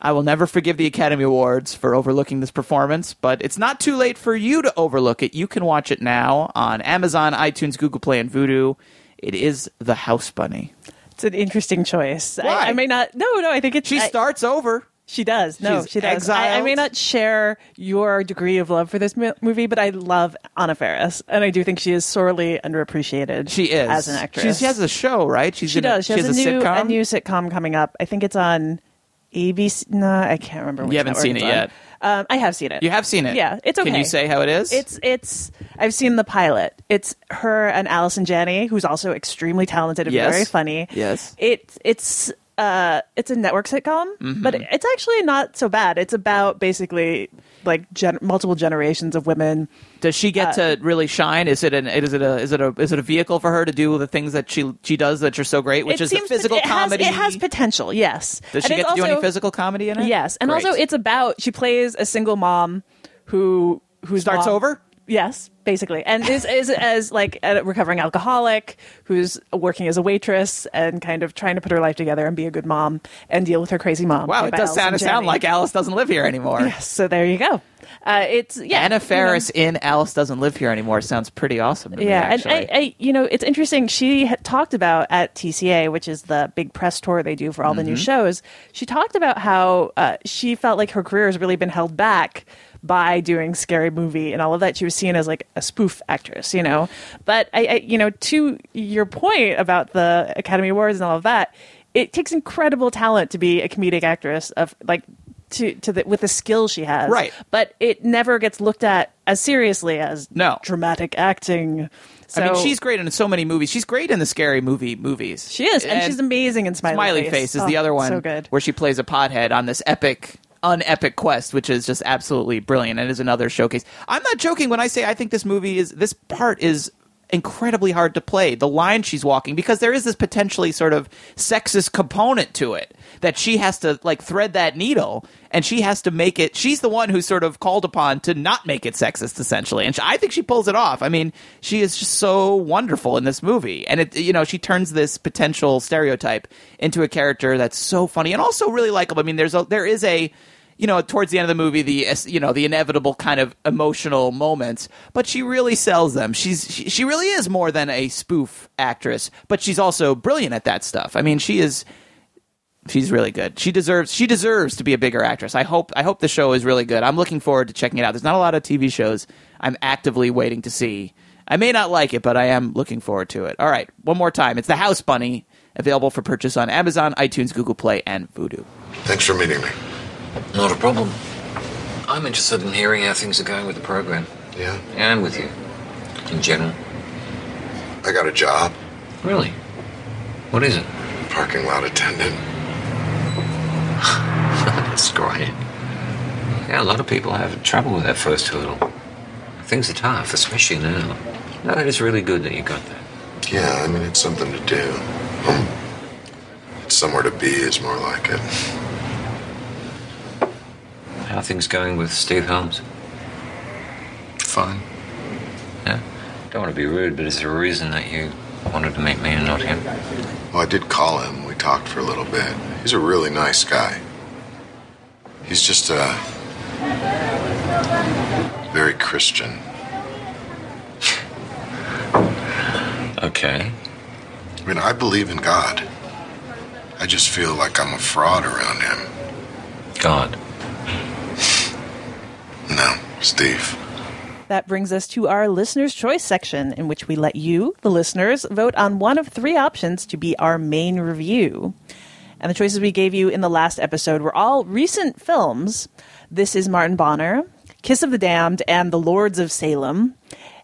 S2: I will never forgive the Academy Awards for overlooking this performance, but it's not too late for you to overlook it. You can watch it now on Amazon, iTunes, Google Play, and Vudu. It is The House Bunny.
S1: It's an interesting choice.
S2: Why?
S1: I, I may not. No, no. I think it's.
S2: She
S1: I-
S2: starts over.
S1: She does. No,
S2: She's
S1: she does. I, I may not share your degree of love for this mo- movie, but I love Anna Faris, and I do think she is sorely underappreciated.
S2: She is
S1: as an actress.
S2: She's- she has a show, right? She's
S1: she
S2: a-
S1: does. She, has,
S2: has
S1: a,
S2: a
S1: new
S2: sitcom?
S1: a new sitcom coming up. I think it's on ABC. No, I can't remember. Which
S2: You haven't seen it yet.
S1: Um, I have seen it.
S2: You have seen it.
S1: Yeah, it's okay.
S2: Can you say how it is?
S1: It's it's. I've seen the pilot. It's her and Allison Janney, who's also extremely talented and
S2: Yes.
S1: very funny.
S2: Yes.
S1: It it's uh it's a network sitcom,
S2: Mhm.
S1: but it's actually not so bad. It's about basically like gen- multiple generations of women.
S2: Does she get
S1: Uh,
S2: to really shine? Is it an is it a is it a is it a vehicle for her to do the things that she she does that are so great, which is the physical
S1: it has-
S2: comedy?
S1: it has potential. Yes.
S2: Does she
S1: And
S2: get
S1: it's
S2: to do any physical comedy in it?
S1: Yes, and
S2: Great.
S1: also it's about she plays a single mom who who
S2: Starts over?
S1: Yes, basically, and is is as like a recovering alcoholic who's working as a waitress and kind of trying to put her life together and be a good mom and deal with her crazy mom.
S2: Wow, it does sound sound like Alice doesn't live here anymore.
S1: Yes, so there you go. Uh, it's yeah,
S2: Anna
S1: you know.
S2: In Alice doesn't live here anymore sounds pretty awesome. To me,
S1: Yeah, and. I, I, you know, it's interesting. She talked about at TCA, which is the big press tour they do for all the new
S2: Mhm.
S1: shows. She talked about how uh, she felt like her career has really been held back by doing scary movie and all of that. She was seen as like a spoof actress, you know. But I, I you know, to your point about the Academy Awards and all of that, it takes incredible talent to be a comedic actress of like. To, to the, with the skill she has,
S2: Right.
S1: But it never gets looked at as seriously as
S2: No.
S1: dramatic acting. So,
S2: I mean, she's great in so many movies. She's great in the scary movie movies.
S1: She is, and, she's amazing in Smiley,
S2: Smiley Face, is the
S1: Oh,
S2: other one
S1: So good.
S2: where she plays a pothead on this epic unepic quest which is just absolutely brilliant and is another showcase. I'm not joking when i say i think this movie is this part is incredibly hard to play the line she's walking because there is this potentially sort of sexist component to it that she has to like thread that needle and she has to make it she's the one who's sort of called upon to not make it sexist essentially and she, i think she pulls it off. I mean she is just so wonderful in this movie and it you know she turns this potential stereotype into a character that's so funny and also really likable. I mean there's a there is a you know, towards the end of the movie, the you know the inevitable kind of emotional moments, but she really sells them. She's she, she really is more than a spoof actress, but she's also brilliant at that stuff. I mean, she is she's really good. She deserves she deserves to be a bigger actress. I hope I hope the show is really good. I'm looking forward to checking it out. There's not a lot of TV shows I'm actively waiting to see. I may not like it, but I am looking forward to it. All right, one more time. It's The House Bunny, available for purchase on Amazon, iTunes, Google Play, and Vudu.
S11: Thanks for meeting me.
S12: Not a problem. I'm interested in hearing how things are going with the program.
S11: Yeah?
S12: And with you. In general.
S11: I got a job.
S12: Really? What is it?
S11: Parking lot attendant. <laughs>
S12: That's great. Yeah, a lot of people have trouble with that first hurdle. Things are tough, especially now. No, that is really good that you got that.
S11: Yeah, I mean, it's something to do. It's somewhere to be is more like it.
S12: How are things going with Steve Holmes?
S11: Fine.
S12: Yeah? Don't want to be rude, but is there a reason that you wanted to meet me and not him?
S11: Well, I did call him. We talked for a little bit. He's a really nice guy. He's just, uh, very Christian. <laughs>
S12: Okay.
S11: I mean, I believe in God. I just feel like I'm a fraud around him.
S12: God.
S11: No, Steve.
S1: That brings us to our listener's choice section, in which we let you, the listeners, vote on one of three options to be our main review. And the choices we gave you in the last episode were all recent films. This is Martin Bonner, Kiss of the Damned, and The Lords of Salem.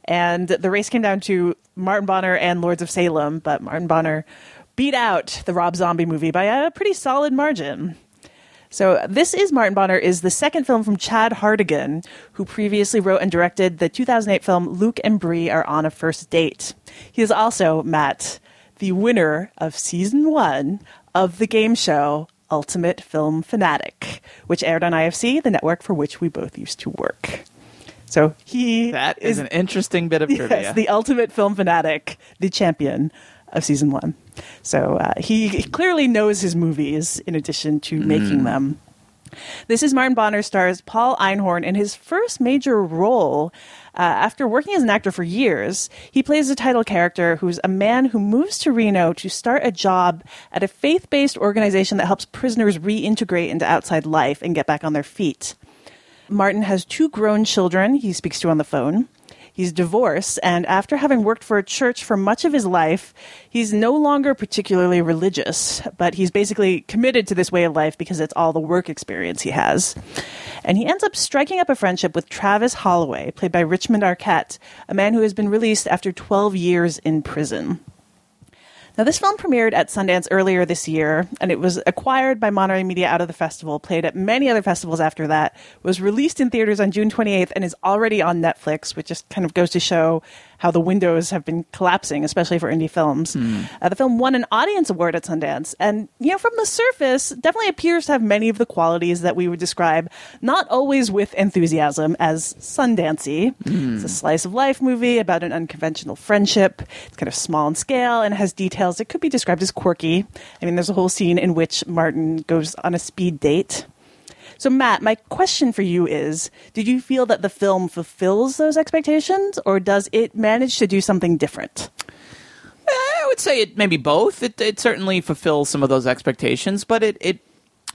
S1: And the race came down to Martin Bonner and Lords of Salem, but Martin Bonner beat out the Rob Zombie movie by a pretty solid margin. So, This is Martin Bonner is the second film from Chad Hartigan, who previously wrote and directed the 2008 film Luke and Brie Are on a First Date. He is also, Matt, the winner of season one of the game show Ultimate Film Fanatic, which aired on IFC, the network for which we both used to work. So he
S2: That is, an interesting bit of <laughs> trivia.
S1: Yes, the ultimate film fanatic, the champion of season one. So uh, he clearly knows his movies in addition to making them. This is Martin Bonner stars Paul Einhorn in his first major role. Uh, after working as an actor for years, he plays a title character who's a man who moves to Reno to start a job at a faith based organization that helps prisoners reintegrate into outside life and get back on their feet. Martin has two grown children he speaks to on the phone. He's divorced, and after having worked for a church for much of his life, he's no longer particularly religious, but he's basically committed to this way of life because it's all the work experience he has. And he ends up striking up a friendship with Travis Holloway, played by Richmond Arquette, a man who has been released after 12 years in prison. Now, this film premiered at Sundance earlier this year, and it was acquired by Monterey Media out of the festival, played at many other festivals after that, was released in theaters on June 28th, and is already on Netflix, which just kind of goes to show how the windows have been collapsing, especially for indie films. Uh, the film won an audience award at Sundance, and you know, from the surface, definitely appears to have many of the qualities that we would describe, not always with enthusiasm, as Sundancey. It's a slice of life movie about an unconventional friendship. It's kind of small in scale and has details that could be described as quirky. I mean, there's a whole scene in which Martin goes on a speed date. So, Matt, my question for you is Did you feel that the film fulfills those expectations, or does it manage to do something different?
S2: I would say it maybe both. It, it certainly fulfills some of those expectations, but it it,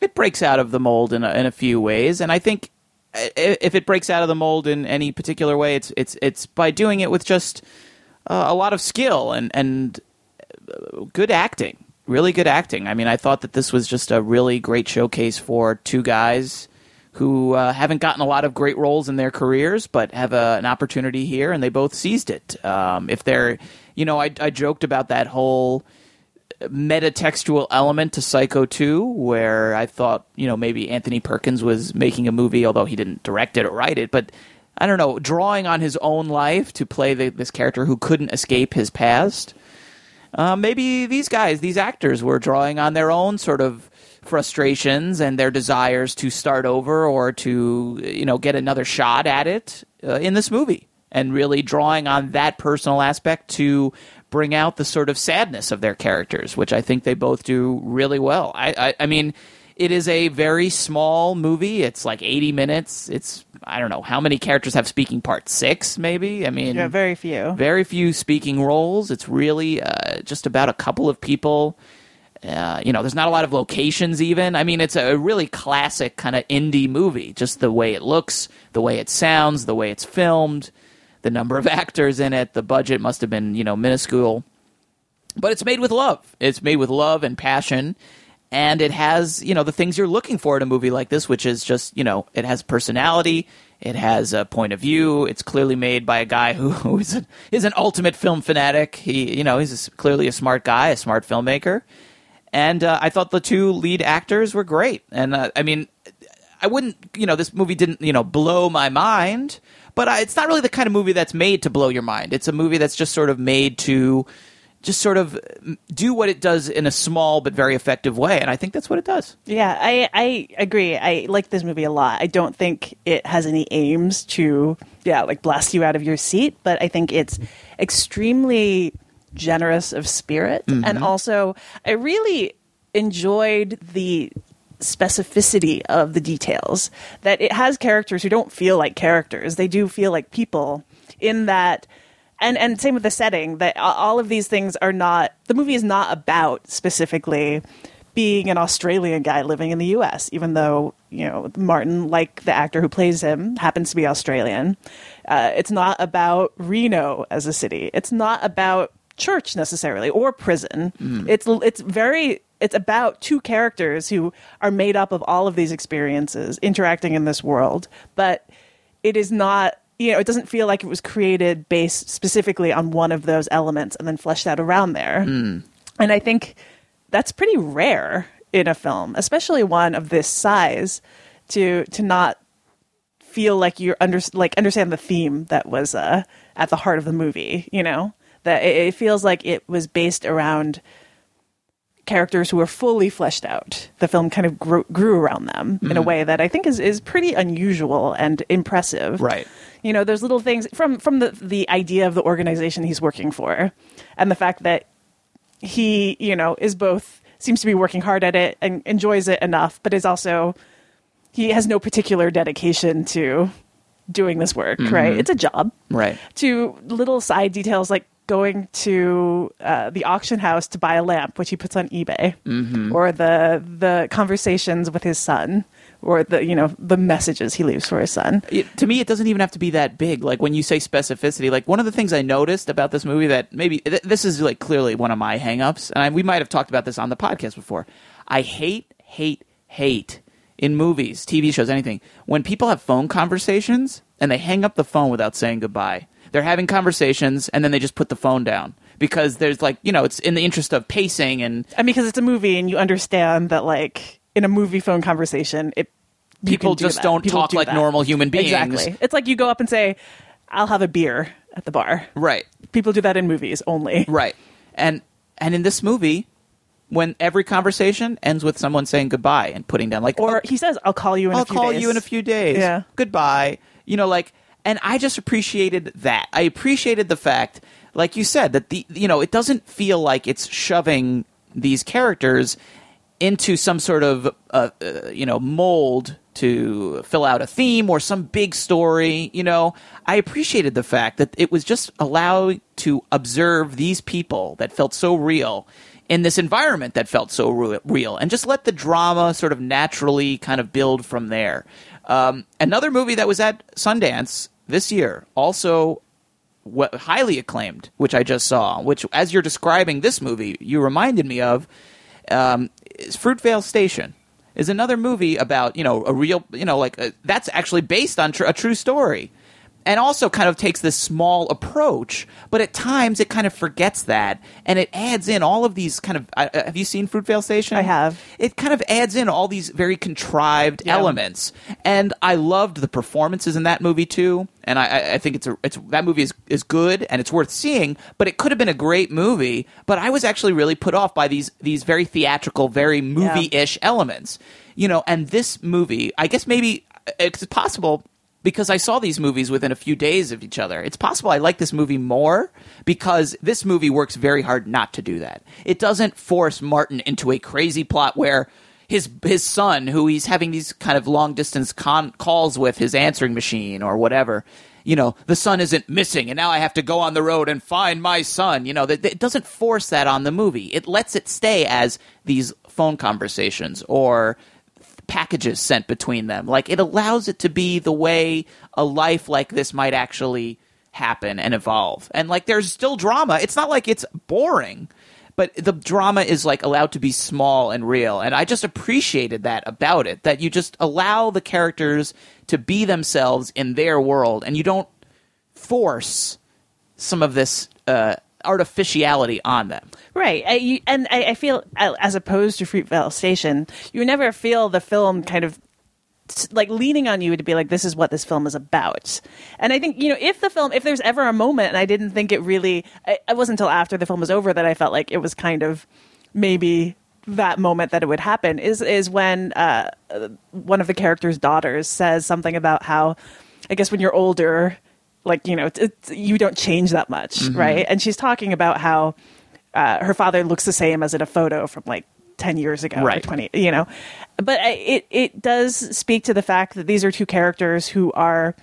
S2: it breaks out of the mold in a, in a few ways. And I think if it breaks out of the mold in any particular way, it's it's it's by doing it with just uh, a lot of skill and and uh, good acting, really good acting. I mean, I thought that this was just a really great showcase for two guys who uh, haven't gotten a lot of great roles in their careers, but have a, an opportunity here, and they both seized it. Um, if they're, you know, I, I joked about that whole metatextual element to Psycho 2, where I thought, you know, maybe Anthony Perkins was making a movie, although he didn't direct it or write it, but I don't know, drawing on his own life to play the, this character who couldn't escape his past. Uh, maybe these guys, these actors, were drawing on their own sort of frustrations and their desires to start over or to, you know, get another shot at it uh, in this movie, and really drawing on that personal aspect to bring out the sort of sadness of their characters, which I think they both do really well. I, I, I mean, it is a very small movie. It's like 80 minutes. It's I don't know how many characters have speaking parts. Six, maybe. I mean,
S1: Yeah, very few.
S2: very few speaking roles. It's really uh, just about a couple of people. Uh, you know, there's not a lot of locations even. I mean, it's a really classic kind of indie movie. Just the way it looks, the way it sounds, the way it's filmed, the number of <laughs> actors in it. The budget must have been, you know, minuscule. But it's made with love. It's made with love and passion. And it has, you know, the things you're looking for in a movie like this, which is just, you know, it has personality, it has a point of view. It's clearly made by a guy who, <laughs> who is, an, is an ultimate film fanatic. He, you know, he's a clearly a smart guy, a smart filmmaker. And uh, I thought the two lead actors were great. And uh, I mean, I wouldn't, you know, this movie didn't, you know, blow my mind, but I, it's not really the kind of movie that's made to blow your mind. It's a movie that's just sort of made to just sort of do what it does in a small but very effective way. And I think that's what it does.
S1: Yeah, I, I agree. I like this movie a lot. I don't think it has any aims to, yeah, like blast you out of your seat, but I think it's extremely generous of spirit. And
S13: Mhm.
S1: also, I really enjoyed the specificity of the details that it has characters who don't feel like characters they do feel like people in that and and same with the setting that all of these things are not the movie is not about specifically being an Australian guy living in the US even though you know Martin like the actor who plays him happens to be Australian. Uh, it's not about Reno as a city. It's not about church necessarily or prison. It's it's very it's about two characters who are made up of all of these experiences interacting in this world but it is not you know it doesn't feel like it was created based specifically on one of those elements and then fleshed out around there. And i think that's pretty rare in a film especially one of this size to to not feel like you're under like understand the theme that was uh, at the heart of the movie you know? That it, it feels like it was based around characters who are fully fleshed out. The film kind of grew, grew around them in a
S2: Mhm.
S1: way that I think is is pretty unusual and impressive.
S2: Right.
S1: You know, there's little things from from the the idea of the organization he's working for, and the fact that he, you know, is both seems to be working hard at it and enjoys it enough, but is also he has no particular dedication to doing this work. Right?
S2: Mhm.
S1: It's a job
S2: Right.
S1: to little side details like going to uh, the auction house to buy a lamp, which he puts on eBay,
S2: Mhm.
S1: or the the conversations with his son, or the you know the messages he leaves for his son.
S2: it, to me, it doesn't even have to be that big. Like when you say specificity, like one of the things I noticed about this movie that maybe th- this is like clearly one of my hangups, and I, we might have talked about this on the podcast before. I hate, hate, hate in movies, TV shows, anything when people have phone conversations and they hang up the phone without saying goodbye. They're having conversations and then they just put the phone down because there's like you know it's in the interest of pacing and
S1: And because it's a movie, and you understand that like in a movie phone conversation, it
S2: People
S1: do
S2: just
S1: that.
S2: don't
S1: People
S2: talk
S1: do
S2: like
S1: that.
S2: normal human beings.
S1: Exactly. It's like you go up and say, "I'll have a beer at the bar."
S2: right.
S1: People do that in movies only.
S2: Right. And and in this movie, when every conversation ends with someone saying goodbye and putting down like
S1: Or oh, he says, "I'll call you in
S2: I'll
S1: a few
S2: call
S1: days."
S2: you in a few days.
S1: Yeah.
S2: Goodbye. You know, like and I just appreciated that. I appreciated the fact, like you said, that the you know, it doesn't feel like it's shoving these characters into some sort of uh, uh, you know mold to fill out a theme or some big story you know i appreciated the fact that it was just allowed to observe these people that felt so real in this environment that felt so re- real and just let the drama sort of naturally kind of build from there um, another movie that was at sundance this year also highly acclaimed, which I just saw, which as you're describing this movie, you reminded me of, um, is Fruitvale Station. Is another movie about you know a real you know like uh that's actually based on tr- a true story, and also kind of takes this small approach, but at times it kind of forgets that, and it adds in all of these kind of. Uh, have you seen Fruitvale Station?
S1: I have.
S2: It kind of adds in all these very contrived elements, and I loved the performances in that movie too. And I, I- think it's a, it's that movie is is good and it's worth seeing. But it could have been a great movie. But I was actually really put off by these these very theatrical, very movie ish elements. You know, and this movie, I guess maybe it's possible because I saw these movies within a few days of each other. It's possible I like this movie more because this movie works very hard not to do that. It doesn't force Martin into a crazy plot where his his son, who he's having these kind of long distance con- calls with his answering machine or whatever, you know, the son isn't missing, and now I have to go on the road and find my son. You know, it doesn't force that on the movie. It lets it stay as these phone conversations or packages sent between them. Like it allows it to be the way a life like this might actually happen and evolve. And like there's still drama. It's not like it's boring, but the drama is like allowed to be small and real. And I just appreciated that about it that you just allow the characters to be themselves in their world and you don't force some of this uh artificiality on them.
S1: Right. I, you, and I, I feel, uh, as opposed to Fruitvale Station, you never feel the film kind of like leaning on you to be like, this is what this film is about. And I think, you know, if the film, if there's ever a moment, and I didn't think it really, it wasn't until after the film was over that I felt like it was kind of maybe that moment that it would happen is is when uh, one of the character's daughters says something about how I guess when you're older, like you know, you don't change that much,
S13: Mhm.
S1: right? And she's talking about how uh, her father looks the same as in a photo from like 10 years ago or
S2: Right.
S1: 20 you know but it it does speak to the fact that these are two characters who are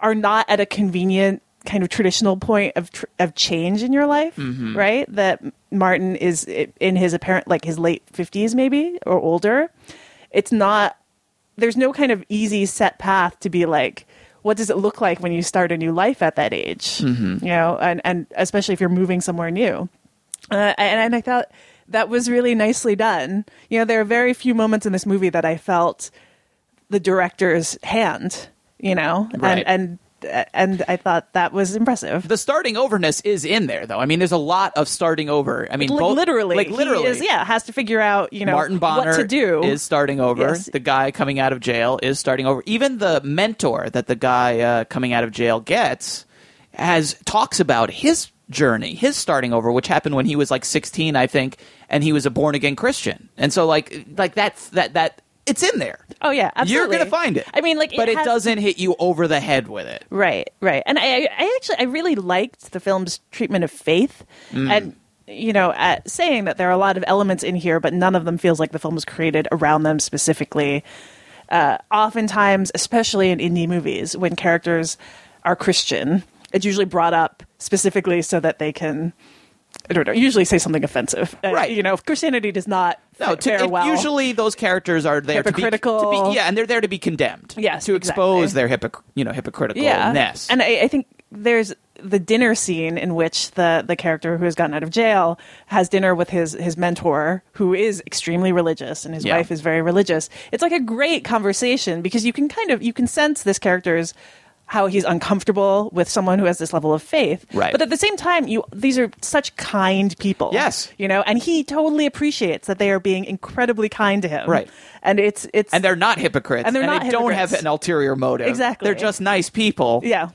S1: are not at a convenient kind of traditional point of tr- of change in your life
S13: Mhm.
S1: right that martin is in his apparent like his late 50s maybe or older it's not there's no kind of easy set path to be like what does it look like when you start a new life at that age
S13: Mhm.
S1: you know and and especially if you're moving somewhere new uh, and, and I thought that was really nicely done. You know, there are very few moments in this movie that I felt the director's hand. You know,
S2: Right.
S1: and and and I thought that was impressive.
S2: The starting overness is in there though. I mean there's a lot of starting over. I mean
S1: Like,
S2: both,
S1: literally,
S2: like
S1: he
S2: literally
S1: is, yeah, has to figure out you know
S2: Martin Bonner
S1: what to do.
S2: is starting over.
S1: Yes.
S2: The guy coming out of jail is starting over. Even the mentor that the guy uh, coming out of jail gets has talks about his journey, his starting over, which happened when he was like 16, I think, and he was a born again Christian. And so like like that's that that it's in there.
S1: Oh yeah, absolutely.
S2: You're gonna find it.
S1: I mean, like,
S2: but it,
S1: has-
S2: doesn't hit you over the head with it.
S1: Right, right. And I, I actually, I really liked the film's treatment of faith,
S2: Mm.
S1: and you know, at saying that there are a lot of elements in here, but none of them feels like the film was created around them specifically. Uh, oftentimes, especially in indie movies, when characters are Christian, it's usually brought up specifically so that they can. I don't know. Usually say something offensive, Uh,
S2: Right.
S1: You know, Christianity does not
S2: No, to,
S1: well.
S2: usually those characters are there to be, to
S1: Hypocritical.
S2: be yeah, and they're there to be condemned.
S1: Yes,
S2: to expose
S1: exactly.
S2: their hypoc- you know hypocriticalness.
S1: yeah. And I, I think there's the dinner scene in which the the character who has gotten out of jail has dinner with his his mentor who is extremely religious and his
S2: Yeah.
S1: wife is very religious. It's like a great conversation because you can kind of you can sense this character's how he's uncomfortable with someone who has this level of faith.
S2: Right.
S1: But at the same time, you these are such kind people.
S2: Yes.
S1: You know, and he totally appreciates that they are being incredibly kind to him.
S2: Right.
S1: And it's it's
S2: and they're not hypocrites,
S1: And they're not
S2: they don't have an ulterior motive.
S1: Exactly.
S2: they're just nice people.
S1: Yeah.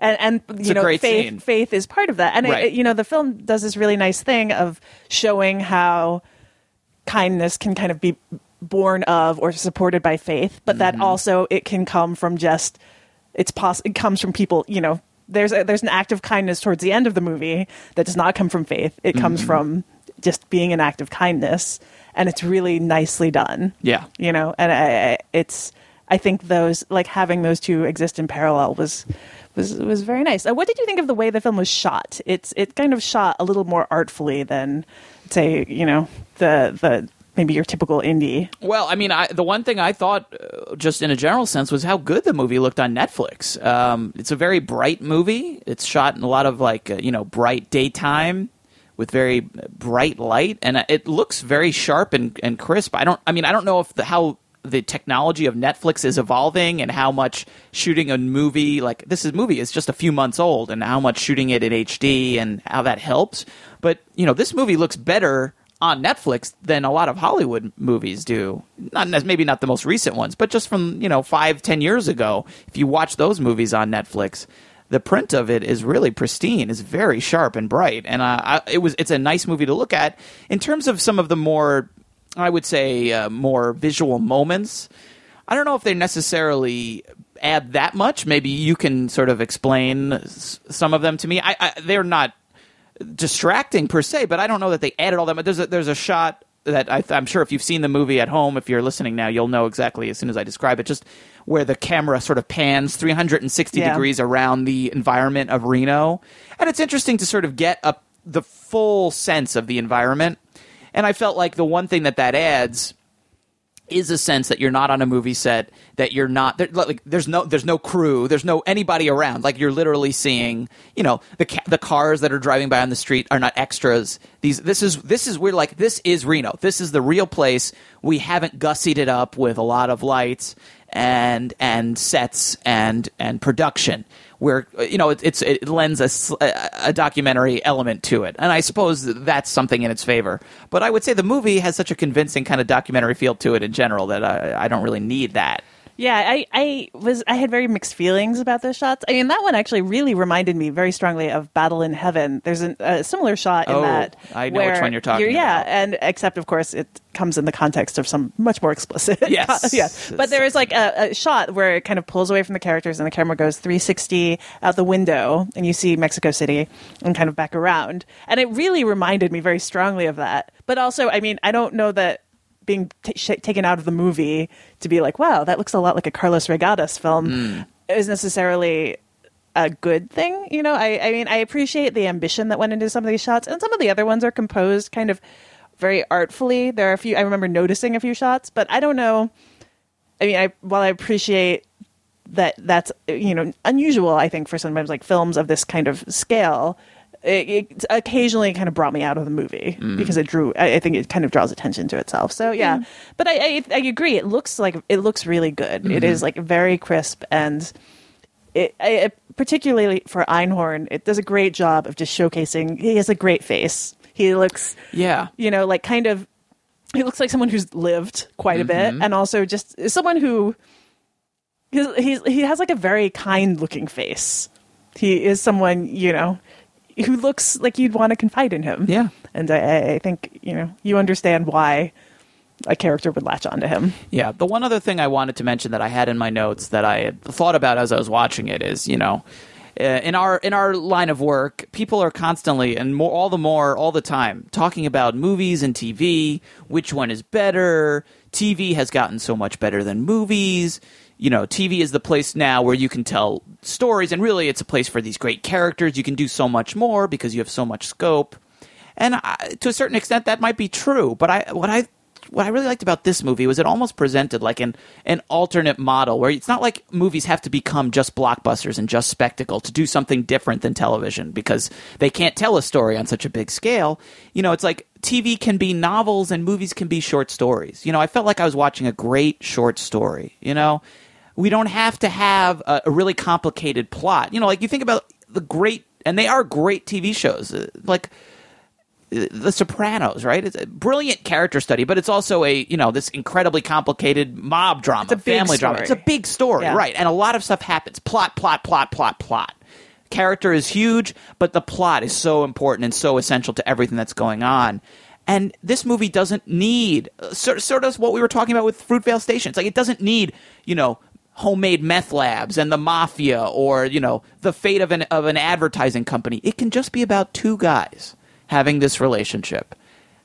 S1: And, and you know, faith,
S2: scene.
S1: faith is part of that. And,
S2: Right.
S1: it, you know, the film does this really nice thing of showing how kindness can kind of be born of or supported by faith, but that
S2: Mm-hmm.
S1: also it can come from just, it's poss- it comes from people, you know, there's a, there's an act of kindness towards the end of the movie that does not come from faith. It comes
S2: Mhm.
S1: from just being an act of kindness, and it's really nicely done
S2: Yeah.
S1: you know and I, I it's i think those like having those two exist in parallel was was was very nice uh, what did you think of the way the film was shot it's it kind of shot a little more artfully than say you know the the maybe your typical indie
S2: Well, I mean, I, the one thing I thought, uh, just in a general sense, was how good the movie looked on Netflix. Um, it's a very bright movie. It's shot in a lot of like uh, you know bright daytime with very bright light, and uh, it looks very sharp and, and crisp. I don't. I mean, I don't know if the how the technology of Netflix is evolving and how much shooting a movie like this is movie is just a few months old and how much shooting it in HD and how that helps. But you know, this movie looks better on Netflix than a lot of Hollywood movies do. Not maybe not the most recent ones, but just from you know five ten years ago. If you watch those movies on Netflix, the print of it is really pristine. is very sharp and bright, and uh, I, it was it's a nice movie to look at. In terms of some of the more, I would say, uh, more visual moments. I don't know if they necessarily add that much. Maybe you can sort of explain s- some of them to me. I, I they're not distracting per se, but I don't know that they added all that. But there's a, there's a shot that I, I'm sure if you've seen the movie at home, if you're listening now, you'll know exactly as soon as I describe it. Just where the camera sort of pans 360
S1: Yeah.
S2: degrees around the environment of Reno, and it's interesting to sort of get up the full sense of the environment. And I felt like the one thing that that adds is a sense that you're not on a movie set that you're not there, like there's no there's no crew there's no anybody around. Like you're literally seeing you know the ca- the cars that are driving by on the street are not extras. These this is this is we're like this is Reno. This is the real place. We haven't gussied it up with a lot of lights and and sets and and production where you know it, it's it lends a, a documentary element to it. And i suppose that's something in its favor. But i would say the movie has such a convincing kind of documentary feel to it in general that i, I don't really need that
S1: Yeah, I, I was I had very mixed feelings about those shots. I mean, that one actually really reminded me very strongly of Battle in Heaven. There's an, a similar shot in
S2: Oh,
S1: that.
S2: I know which one you're talking about.
S1: Yeah,
S2: about.
S1: and except of course it comes in the context of some much more explicit. <laughs>
S2: Yes. <laughs>
S1: yeah. But there is like a, a shot where it kind of pulls away from the characters and the camera goes 360 out the window and you see Mexico City and kind of back around. And it really reminded me very strongly of that. But also, I mean, I don't know that being t- sh- taken out of the movie to be like, wow, that looks a lot like a Carlos Reygadas film
S2: Hmm.
S1: is necessarily a good thing. You know, I, I mean, I appreciate the ambition that went into some of these shots, and some of the other ones are composed kind of very artfully. There are a few, I remember noticing a few shots, but I don't know. I mean, I, while I appreciate that that's, you know, unusual, I think, for sometimes like films of this kind of scale. It, it occasionally kind of brought me out of the movie
S2: Mm.
S1: because it drew. I, I think it kind of draws attention to itself. So yeah, but I, I I agree. It looks like it looks really good. It
S2: Mhm.
S1: is like very crisp and it, I, particularly for Einhorn, it does a great job of just showcasing. He has a great face. He looks,
S2: yeah
S1: you know, like kind of. He looks like someone who's lived quite a bit, and also just someone who. He's, he's he has like a very kind looking face. He is someone you know. Who looks like you'd want to confide in him.
S2: Yeah.
S1: and I- I, think you know you understand why a character would latch onto him.
S2: Yeah, the one other thing I wanted to mention that I had in my notes that I had thought about as I was watching it is, you know, uh, in our in our line of work, people are constantly and more all the more all the time talking about movies and TV, which one is better. TV has gotten so much better than movies. You know, TV is the place now where you can tell stories and really it's a place for these great characters. You can do so much more because you have so much scope. And I, to a certain extent, that might be true. But I, what I, what I really liked about this movie was it almost presented like an an alternate model where it's not like movies have to become just blockbusters and just spectacle to do something different than television because they can't tell a story on such a big scale. You know, it's like TV can be novels and movies can be short stories. You know, I felt like I was watching a great short story. You know, we don't have to have a, a really complicated plot. You know, like you think about the great, and they are great TV shows, uh, like the Sopranos, right? It's a brilliant character study, but it's also a you know this incredibly complicated mob drama,
S1: It's a
S2: family drama. It's a big story,
S1: Yeah.
S2: right? And a lot of stuff happens. Plot, plot, plot, plot, plot. Character is huge, but the plot is so important and so essential to everything that's going on. And this movie doesn't need uh, sort, sort of what we were talking about with Fruitvale Station. It's like it doesn't need you know homemade meth labs and the mafia or you know the fate of an of an advertising company. It can just be about two guys having this relationship.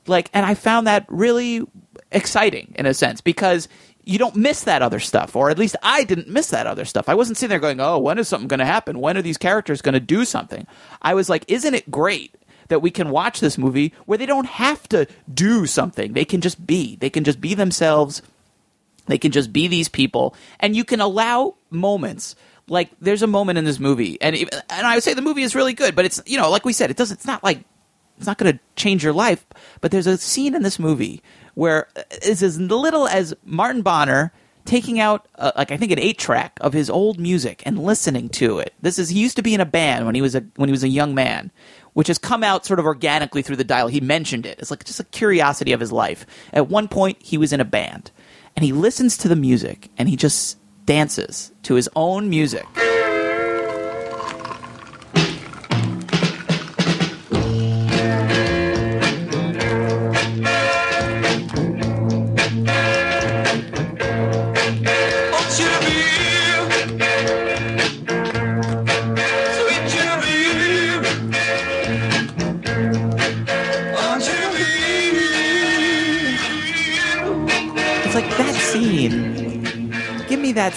S2: Like, and I found that really exciting in a sense because you don't miss that other stuff, or at least I didn't miss that other stuff. I wasn't sitting there going, "Oh, when is something going to happen? When are these characters going to do something?" I was like, "Isn't it great?" That we can watch this movie where they don't have to do something. They can just be. They can just be themselves. They can just be these people, and you can allow moments. Like there's a moment in this movie, and and I would say the movie is really good, but it's you know like we said, it doesn't. It's not like it's not going to change your life. But there's a scene in this movie where it's as little as Martin Bonner taking out uh, like I think an eight track of his old music and listening to it. This is he used to be in a band when he was a when he was a young man, which has come out sort of organically through the dial. He mentioned it. It's like just a curiosity of his life. At one point, he was in a band, and he listens to the music and he just dances to his own music.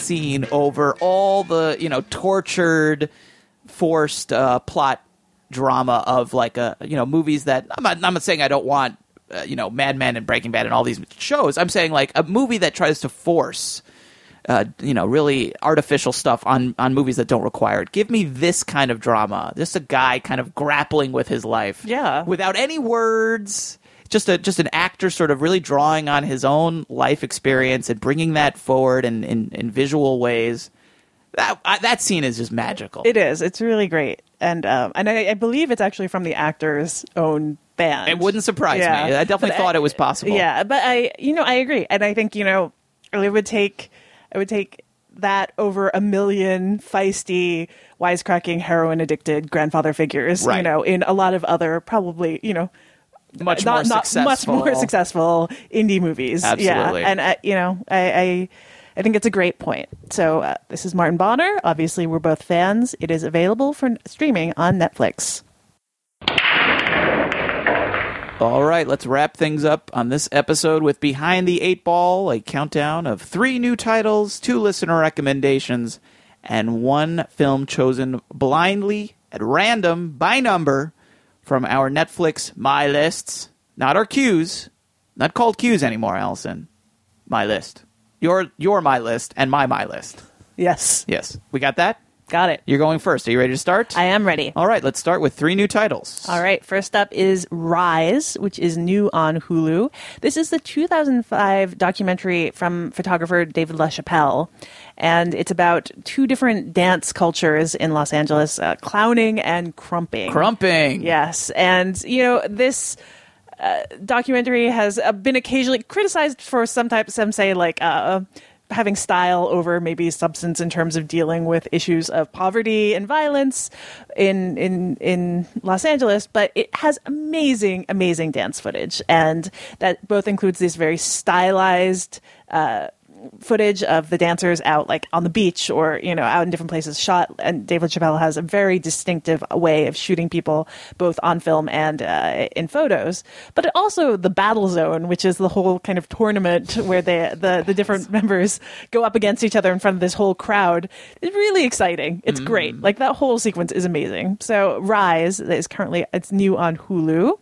S2: Scene over all the you know tortured, forced uh, plot drama of like a you know movies that I'm not, I'm not saying I don't want uh, you know Mad Men and Breaking Bad and all these shows. I'm saying like a movie that tries to force. Uh, you know, really artificial stuff on on movies that don't require it. Give me this kind of drama. Just a guy kind of grappling with his life,
S1: Yeah.
S2: without any words. Just a just an actor sort of really drawing on his own life experience and bringing that forward in in, in visual ways. That I, that scene is just magical.
S1: It is. It's really great, and um, and I, I believe it's actually from the actor's own band.
S2: It wouldn't surprise me. I definitely
S1: But
S2: thought it was possible.
S1: Yeah, but I, you know, I agree, and I think you know, it would take, it would take that over a million feisty, wisecracking, heroin addicted grandfather figures. You know, in a lot of other probably, you know.
S2: Much
S1: not,
S2: more
S1: not
S2: successful.
S1: much more successful indie movies.
S2: Absolutely.
S1: Yeah, and uh, you know, I, I, I think it's a great point. So uh, this is Martin Bonner. Obviously, we're both fans. It is available for streaming on Netflix.
S2: All right, let's wrap things up on this episode with Behind the Eight Ball, a countdown of three new titles, two listener recommendations, and one film chosen blindly at random by number from our Netflix My Lists. Not our cues, not called cues anymore, Alison. My list. Your your my list and my my list.
S1: Yes.
S2: Yes. We got that?
S1: Got it.
S2: You're going first. Are you ready to start?
S1: I am ready.
S2: All right, let's start with three new titles.
S1: All right, first up is Rise, which is new on Hulu. This is the 2005 documentary from photographer David LaChapelle, and it's about two different dance cultures in Los Angeles uh, clowning and crumping.
S2: Crumping.
S1: Yes, and, you know, this. Uh, documentary has uh, been occasionally criticized for some type some say like uh, having style over maybe substance in terms of dealing with issues of poverty and violence in in in Los Angeles, but it has amazing amazing dance footage and that both includes these very stylized uh, footage of the dancers out like on the beach or you know out in different places. Shot and david LaChapelle has a very distinctive way of shooting people both on film and uh, in photos. But also the battle zone which is the whole kind of tournament where they the, the different members go up against each other in front of this whole crowd. Is really exciting. It's great. Like that whole sequence is amazing. So rise is currently it's new on hulu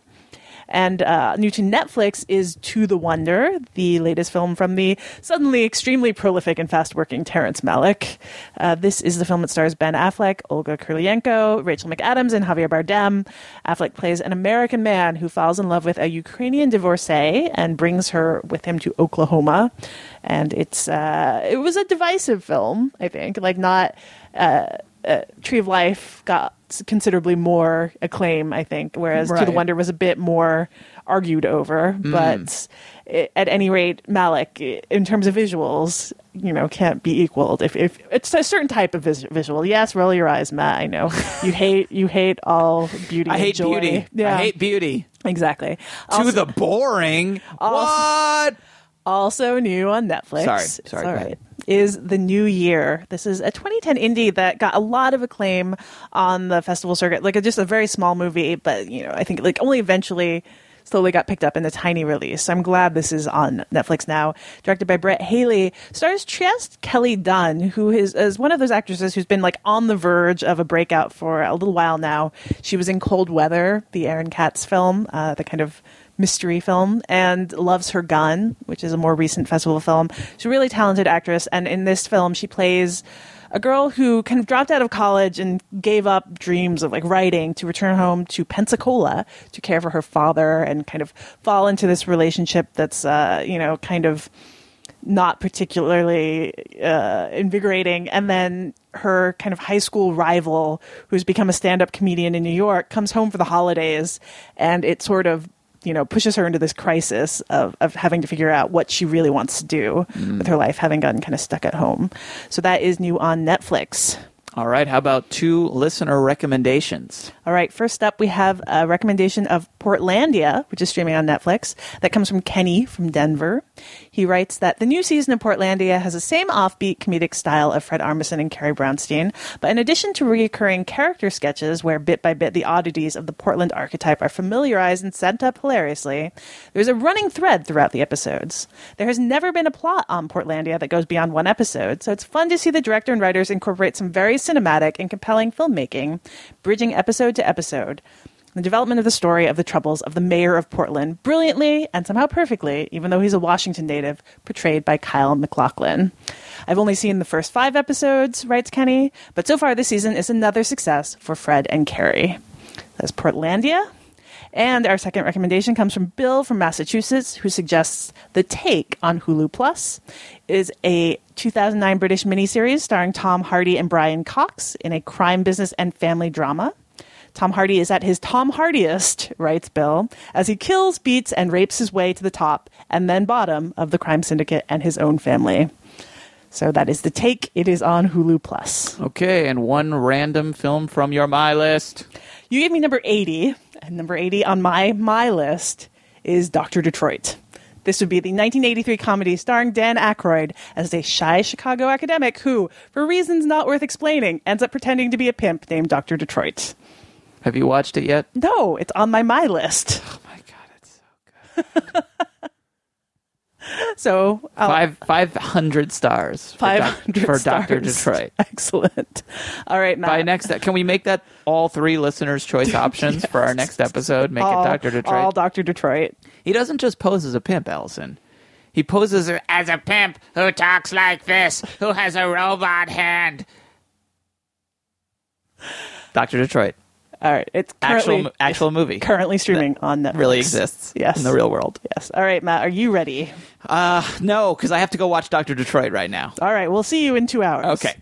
S1: and uh, new to Netflix is To the Wonder, the latest film from the suddenly extremely prolific and fast working Terrence Malick. Uh, this is the film that stars Ben Affleck, Olga Kurylenko, Rachel McAdams, and Javier Bardem. Affleck plays an American man who falls in love with a Ukrainian divorcee and brings her with him to Oklahoma. And it's uh, it was a divisive film, I think, like not. Uh, uh, Tree of Life got considerably more acclaim, I think, whereas To the Wonder was a bit more argued over.
S2: Mm.
S1: But i at any rate, Malick, in terms of visuals, you know, can't be equaled. If, if it's a certain type of vis- visual, yes, roll your eyes, Matt. I know <laughs> you hate you hate all beauty.
S2: I hate
S1: joy.
S2: beauty.
S1: Yeah,
S2: I hate beauty.
S1: exactly.
S2: to the boring. what?
S1: Also new on Netflix.
S2: Sorry.
S1: It's
S2: Sorry,
S1: all
S2: go ahead.
S1: Is the New Year. This is a 2010 indie that got a lot of acclaim on the festival circuit. Like a, just a very small movie, but you know, I think like only eventually slowly got picked up in a tiny release. I'm glad this is on Netflix now. Directed by Brett Haley, stars Trieste Kelly Dunn, who is, is one of those actresses who's been like on the verge of a breakout for a little while now. She was in Cold Weather, the Aaron Katz film, uh, the kind of mystery film and loves her gun which is a more recent festival film she's a really talented actress and in this film she plays a girl who kind of dropped out of college and gave up dreams of like writing to return home to pensacola to care for her father and kind of fall into this relationship that's uh, you know kind of not particularly uh, invigorating. And then her kind of high school rival, who's become a stand up comedian in New York, comes home for the holidays, and it sort of you know pushes her into this crisis of, of having to figure out what she really wants to do mm. with her life having gotten kind of stuck at home so that is new on netflix
S2: All right. How about two listener recommendations?
S1: All right, first up, we have a recommendation of Portlandia, which is streaming on Netflix, that comes from Kenny from Denver. He writes that the new season of Portlandia has the same offbeat comedic style of Fred Armisen and Carrie Brownstein, but in addition to recurring character sketches where bit by bit the oddities of the Portland archetype are familiarized and set up hilariously, there's a running thread throughout the episodes. There has never been a plot on Portlandia that goes beyond one episode, so it's fun to see the director and writers incorporate some very cinematic and compelling filmmaking, bridging episode to episode. The development of the story of the troubles of the mayor of Portland brilliantly and somehow perfectly, even though he's a Washington native, portrayed by Kyle MacLachlan. I've only seen the first five episodes, writes Kenny, but so far this season is another success for Fred and Carrie. That's Portlandia. And our second recommendation comes from Bill from Massachusetts, who suggests The Take on Hulu Plus is a 2009 British miniseries starring Tom Hardy and Brian Cox in a crime, business, and family drama. Tom Hardy is at his Tom Hardiest, writes Bill, as he kills, beats, and rapes his way to the top and then bottom of the crime syndicate and his own family. So that is The Take. It is on Hulu Plus.
S2: Okay, and one random film from your my list.
S1: You gave me number 80, and number 80 on my my list is Dr. Detroit. This would be the 1983 comedy starring Dan Aykroyd as a shy Chicago academic who, for reasons not worth explaining, ends up pretending to be a pimp named Dr. Detroit.
S2: Have you watched it yet?
S1: No, it's on my my list.
S2: Oh my god, it's so <laughs> good.
S1: So I'll-
S2: Five five hundred stars. for
S1: Five hundred
S2: for Doctor. Detroit. <laughs>
S1: Excellent. All right, Matt.
S2: By next, can we make that all three listeners' choice <laughs> options for our next episode? Make
S1: all,
S2: it Doctor Detroit.
S1: All Doctor Detroit.
S2: He doesn't just pose as a pimp, Alison. He poses as a pimp who talks like this, who has a robot hand. Doctor Detroit,
S1: All right, it's
S2: actual
S1: currently,
S2: actual movie,
S1: currently streaming on Netflix.
S2: really exists.
S1: Yes,
S2: in the real world.
S1: Yes. All right, Matt. Are you ready?
S2: Uh, no, because I have to go watch Doctor Detroit right now.
S1: All right, we'll see you in two hours.
S2: Okay.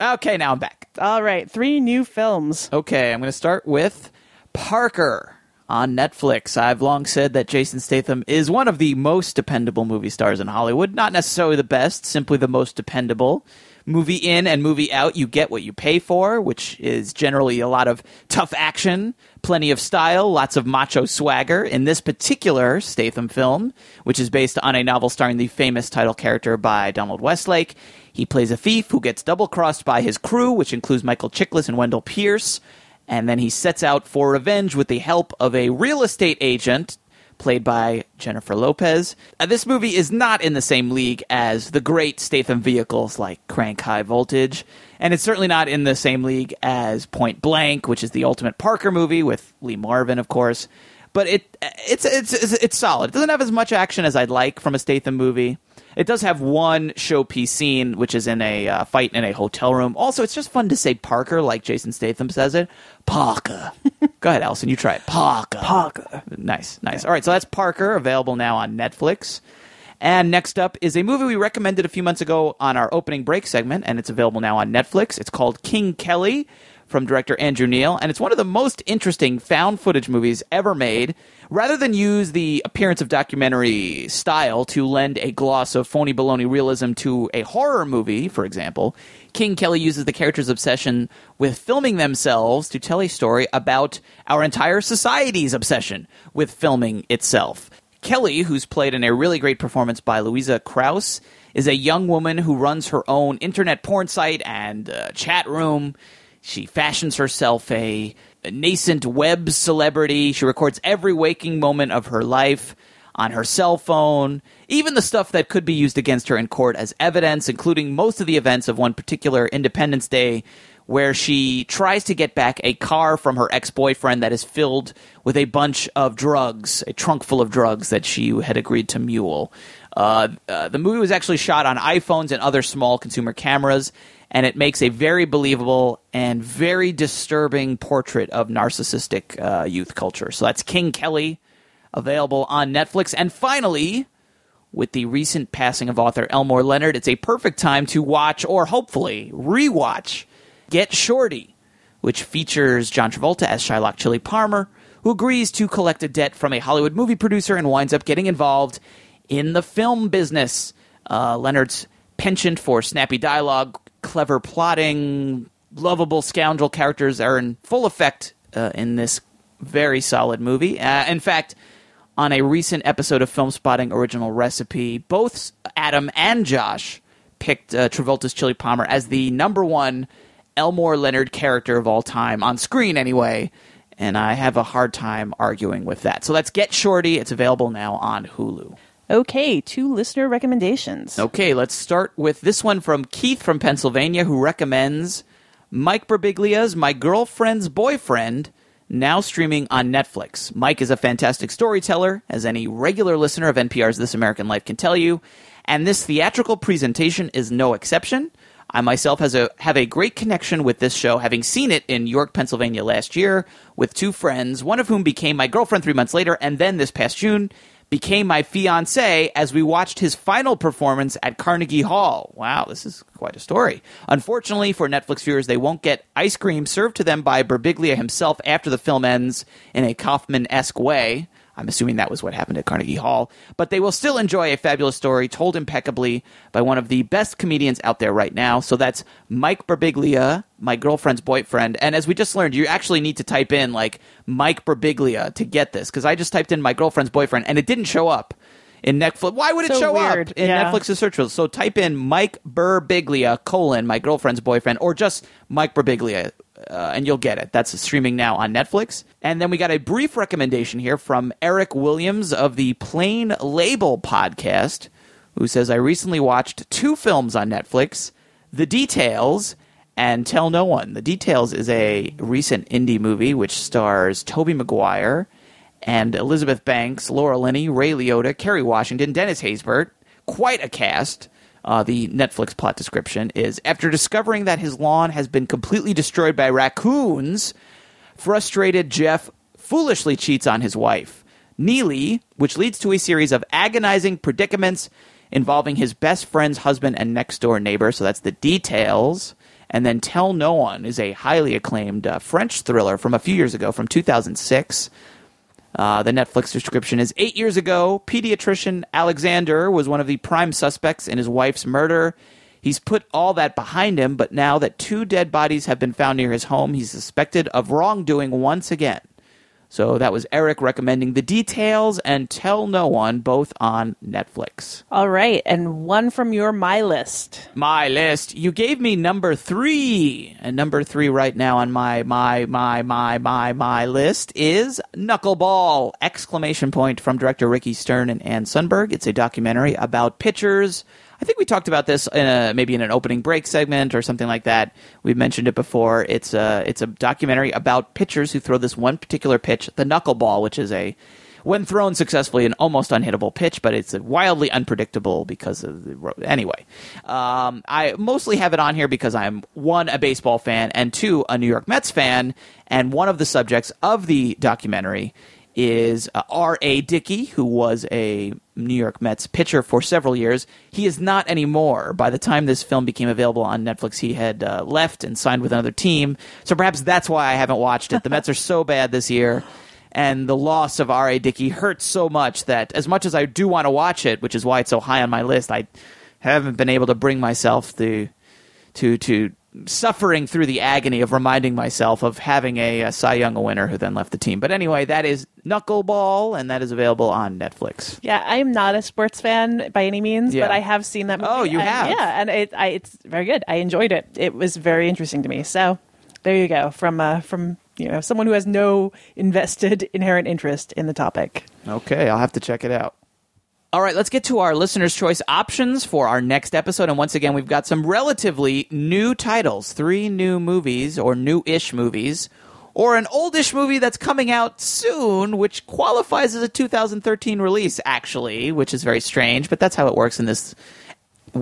S2: Okay, now I'm back.
S1: All right, three new films.
S2: Okay, I'm going to start with Parker on Netflix. I've long said that Jason Statham is one of the most dependable movie stars in Hollywood. Not necessarily the best, simply the most dependable. Movie in and movie out, you get what you pay for, which is generally a lot of tough action, plenty of style, lots of macho swagger. In this particular Statham film, which is based on a novel starring the famous title character by Donald Westlake, he plays a thief who gets double crossed by his crew, which includes Michael Chiklis and Wendell Pierce. And then he sets out for revenge with the help of a real estate agent played by Jennifer Lopez. Uh, this movie is not in the same league as the great Statham vehicles like Crank High Voltage, and it's certainly not in the same league as Point Blank, which is the ultimate Parker movie with Lee Marvin, of course. But it it's it's it's, it's solid. It doesn't have as much action as I'd like from a Statham movie. It does have one showpiece scene, which is in a uh, fight in a hotel room. Also, it's just fun to say Parker like Jason Statham says it. Parker. <laughs> Go ahead, Alison. You try it. Parker.
S1: Parker.
S2: Nice, nice. All right, so that's Parker, available now on Netflix. And next up is a movie we recommended a few months ago on our opening break segment, and it's available now on Netflix. It's called King Kelly from director Andrew Neel, and it's one of the most interesting found footage movies ever made. Rather than use the appearance of documentary style to lend a gloss of phony baloney realism to a horror movie, for example, King Kelly uses the character's obsession with filming themselves to tell a story about our entire society's obsession with filming itself. Kelly, who's played in a really great performance by Louisa Krause, is a young woman who runs her own internet porn site and uh, chat room. She fashions herself a nascent web celebrity. She records every waking moment of her life on her cell phone, even the stuff that could be used against her in court as evidence, including most of the events of one particular Independence Day where she tries to get back a car from her ex boyfriend that is filled with a bunch of drugs, a trunk full of drugs that she had agreed to mule. Uh, uh, the movie was actually shot on iPhones and other small consumer cameras, and it makes a very believable and very disturbing portrait of narcissistic uh, youth culture. So that's King Kelly, available on Netflix. And finally, with the recent passing of author Elmore Leonard, it's a perfect time to watch or hopefully rewatch Get Shorty, which features John Travolta as Shylock Chili Palmer, who agrees to collect a debt from a Hollywood movie producer and winds up getting involved in the film business. Uh, Leonard's penchant for snappy dialogue, clever plotting, lovable scoundrel characters are in full effect uh, in this very solid movie. Uh, in fact, on a recent episode of Filmspotting Original Recipe, both Adam and Josh picked uh, Travolta's Chili Palmer as the number one Elmore Leonard character of all time, on screen anyway, and I have a hard time arguing with that. So let's get Shorty. It's available now on Hulu.
S1: Okay, two listener recommendations.
S2: Okay, let's start with this one from Keith from Pennsylvania, who recommends Mike Birbiglia's My Girlfriend's Boyfriend, now streaming on Netflix. Mike is a fantastic storyteller, as any regular listener of NPR's This American Life can tell you, and this theatrical presentation is no exception. I myself has a, have a great connection with this show, having seen it in York, Pennsylvania last year with two friends, one of whom became my girlfriend three months later, and then this past June became my fiance as we watched his final performance at Carnegie Hall. Wow, this is quite a story. Unfortunately for Netflix viewers, they won't get ice cream served to them by Birbiglia himself after the film ends in a Kaufman esque way. I'm assuming that was what happened at Carnegie Hall. But they will still enjoy a fabulous story told impeccably by one of the best comedians out there right now. So that's Mike Birbiglia, my girlfriend's boyfriend. And as we just learned, you actually need to type in like Mike Birbiglia to get this because I just typed in my girlfriend's boyfriend and it didn't show up in Netflix. Why would it
S1: So
S2: show
S1: weird,
S2: up in
S1: yeah.
S2: Netflix's search results? So type in Mike Birbiglia colon my girlfriend's boyfriend or just Mike Birbiglia. Uh, and you'll get it. That's streaming now on Netflix. And then we got a brief recommendation here from Eric Williams of the Plain Label podcast, who says, I recently watched two films on Netflix The Details and Tell No One. The Details is a recent indie movie which stars Tobey Maguire and Elizabeth Banks, Laura Linney, Ray Liotta, Kerry Washington, Dennis Haysbert. Quite a cast. Uh, the Netflix plot description is after discovering that his lawn has been completely destroyed by raccoons, frustrated Jeff foolishly cheats on his wife, Neely, which leads to a series of agonizing predicaments involving his best friend's husband and next door neighbor. So that's the details. And then Tell No One is a highly acclaimed uh, French thriller from a few years ago, from 2006. Uh, the Netflix description is eight years ago, pediatrician Alexander was one of the prime suspects in his wife's murder. He's put all that behind him, but now that two dead bodies have been found near his home, he's suspected of wrongdoing once again. So that was Eric recommending the details and Tell No One, both on Netflix.
S1: All right, and one from your my list.
S2: My list. You gave me number three, and number three right now on my my my my my my list is Knuckleball! Exclamation point from director Ricki Stern and Ann Sundberg. It's a documentary about pitchers. I think we talked about this in a, maybe in an opening break segment or something like that. We've mentioned it before. It's a it's a documentary about pitchers who throw this one particular pitch, the knuckleball, which is a when thrown successfully, an almost unhittable pitch, but it's wildly unpredictable because of the anyway. Um, I mostly have it on here because I'm one a baseball fan and two a New York Mets fan, and one of the subjects of the documentary is uh, R.A. Dickey, who was a New York Mets pitcher for several years. He is not anymore. By the time this film became available on Netflix, he had uh, left and signed with another team. So perhaps that's why I haven't watched it. The Mets are so bad this year, and the loss of R.A. Dickey hurts so much that as much as I do want to watch it, which is why it's so high on my list, I haven't been able to bring myself to to to suffering through the agony of reminding myself of having a, a Cy Young winner who then left the team. But anyway, that is Knuckleball, and that is available on Netflix.
S1: Yeah, I am not a sports fan by any means,
S2: Yeah.
S1: but I have seen that movie.
S2: Oh, you
S1: and-
S2: have?
S1: Yeah, and it, I, it's very good. I enjoyed it. It was very interesting to me. So there you go from uh, from you know someone who has no invested <laughs> inherent interest in the topic.
S2: Okay, I'll have to check it out. All right, let's get to our listener's choice options for our next episode. And once again, we've got some relatively new titles three new movies or new ish movies, or an oldish movie that's coming out soon, which qualifies as a 2013 release, actually, which is very strange, but that's how it works in this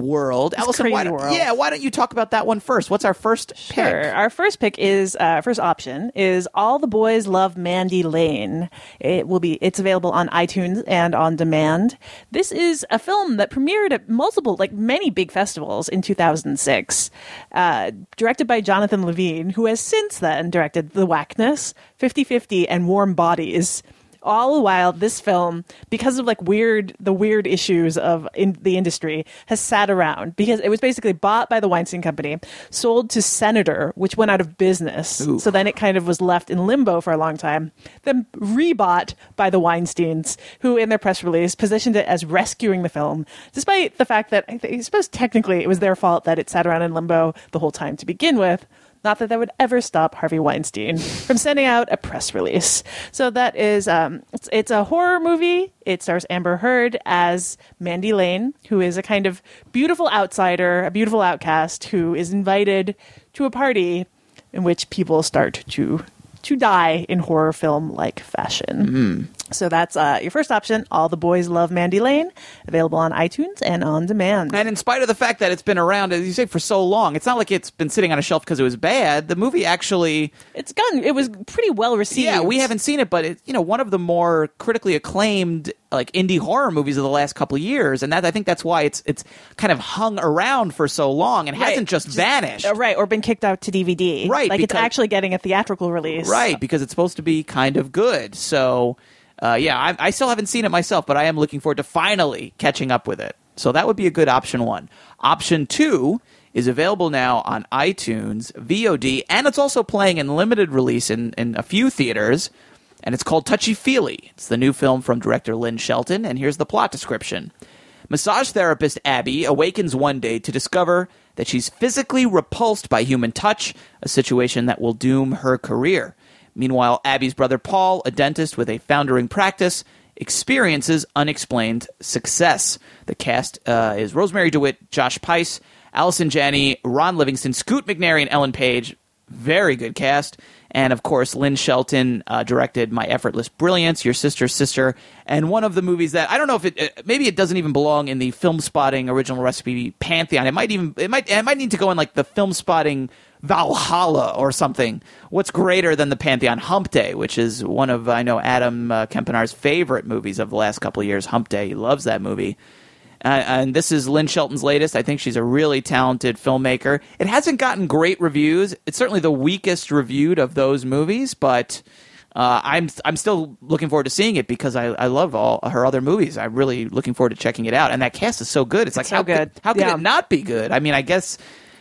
S2: world.
S1: This
S2: Alison, why don't,
S1: world.
S2: yeah, why don't you talk about that one first? What's our first
S1: Sure.
S2: pick?
S1: Our first pick is uh, first option is All the Boys Love Mandy Lane. It will be it's available on iTunes and on demand. This is a film that premiered at multiple like many big festivals in 2006. Uh, directed by Jonathan Levine, who has since then directed The Whackness, 50-50 and Warm Bodies all the while this film because of like weird the weird issues of in the industry has sat around. Because it was basically bought by the Weinstein company sold to Senator which went out of business.
S13: Ooh.
S1: so then it kind of was left in limbo for a long time then rebought by the Weinsteins who in their press release positioned it as rescuing the film despite the fact that I, think, I suppose technically it was their fault that it sat around in limbo the whole time to begin with not that that would ever stop Harvey Weinstein from sending out a press release. So that is, um, it's, it's a horror movie. It stars Amber Heard as Mandy Lane, who is a kind of beautiful outsider, a beautiful outcast who is invited to a party in which people start to to die in horror film like fashion. So that's uh, your first option. All the boys love Mandy Lane, available on iTunes and on demand.
S2: And in spite of the fact that it's been around, as you say, for so long, it's not like it's been sitting on a shelf because it was bad. The movie actually,
S1: it's gone. It was pretty well received.
S2: Yeah, we haven't seen it, but it's you know one of the more critically acclaimed like indie horror movies of the last couple of years, and that I think that's why it's it's kind of hung around for so long and
S1: Right.
S2: hasn't just, vanished.
S1: Uh, right, or been kicked out to DVD.
S2: Right,
S1: like it's actually getting a theatrical release.
S2: Right, because it's supposed to be kind of good. So, uh, yeah, I, I still haven't seen it myself, but I am looking forward to finally catching up with it. So that would be a good option one. Option two is available now on iTunes, VOD, and it's also playing in limited release in, in a few theaters. And it's called Touchy Feely. It's the new film from director Lynn Shelton, and here's the plot description. Massage therapist Abby awakens one day to discover that she's physically repulsed by human touch, a situation that will doom her career. Meanwhile, Abby's brother Paul, a dentist with a foundering practice, experiences unexplained success. The cast uh, is Rosemarie DeWitt, Josh Pais, Allison Janney, Ron Livingston, Scoot McNairy, and Ellen Page. Very good cast. And of course, Lynn Shelton uh, directed My Effortless Brilliance, Your Sister's Sister, and one of the movies that I don't know if it uh, maybe it doesn't even belong in the filmspotting original recipe pantheon. It might even it might it might need to go in like the filmspotting Valhalla or something. What's greater than the pantheon? Hump Day, which is one of I know Adam uh, Kempenaar's favorite movies of the last couple of years. Hump Day, he loves that movie. Uh, and this is Lynn Shelton's latest. I think she's a really talented filmmaker. It hasn't gotten great reviews. It's certainly the weakest reviewed of those movies, but Uh, I'm I'm still looking forward to seeing it because I, I love all her other movies. I'm really looking forward to checking it out. And that cast is so good. It's, like
S1: so
S2: how
S1: good.
S2: Could, how could
S1: Yeah.
S2: it not be good? I mean, I guess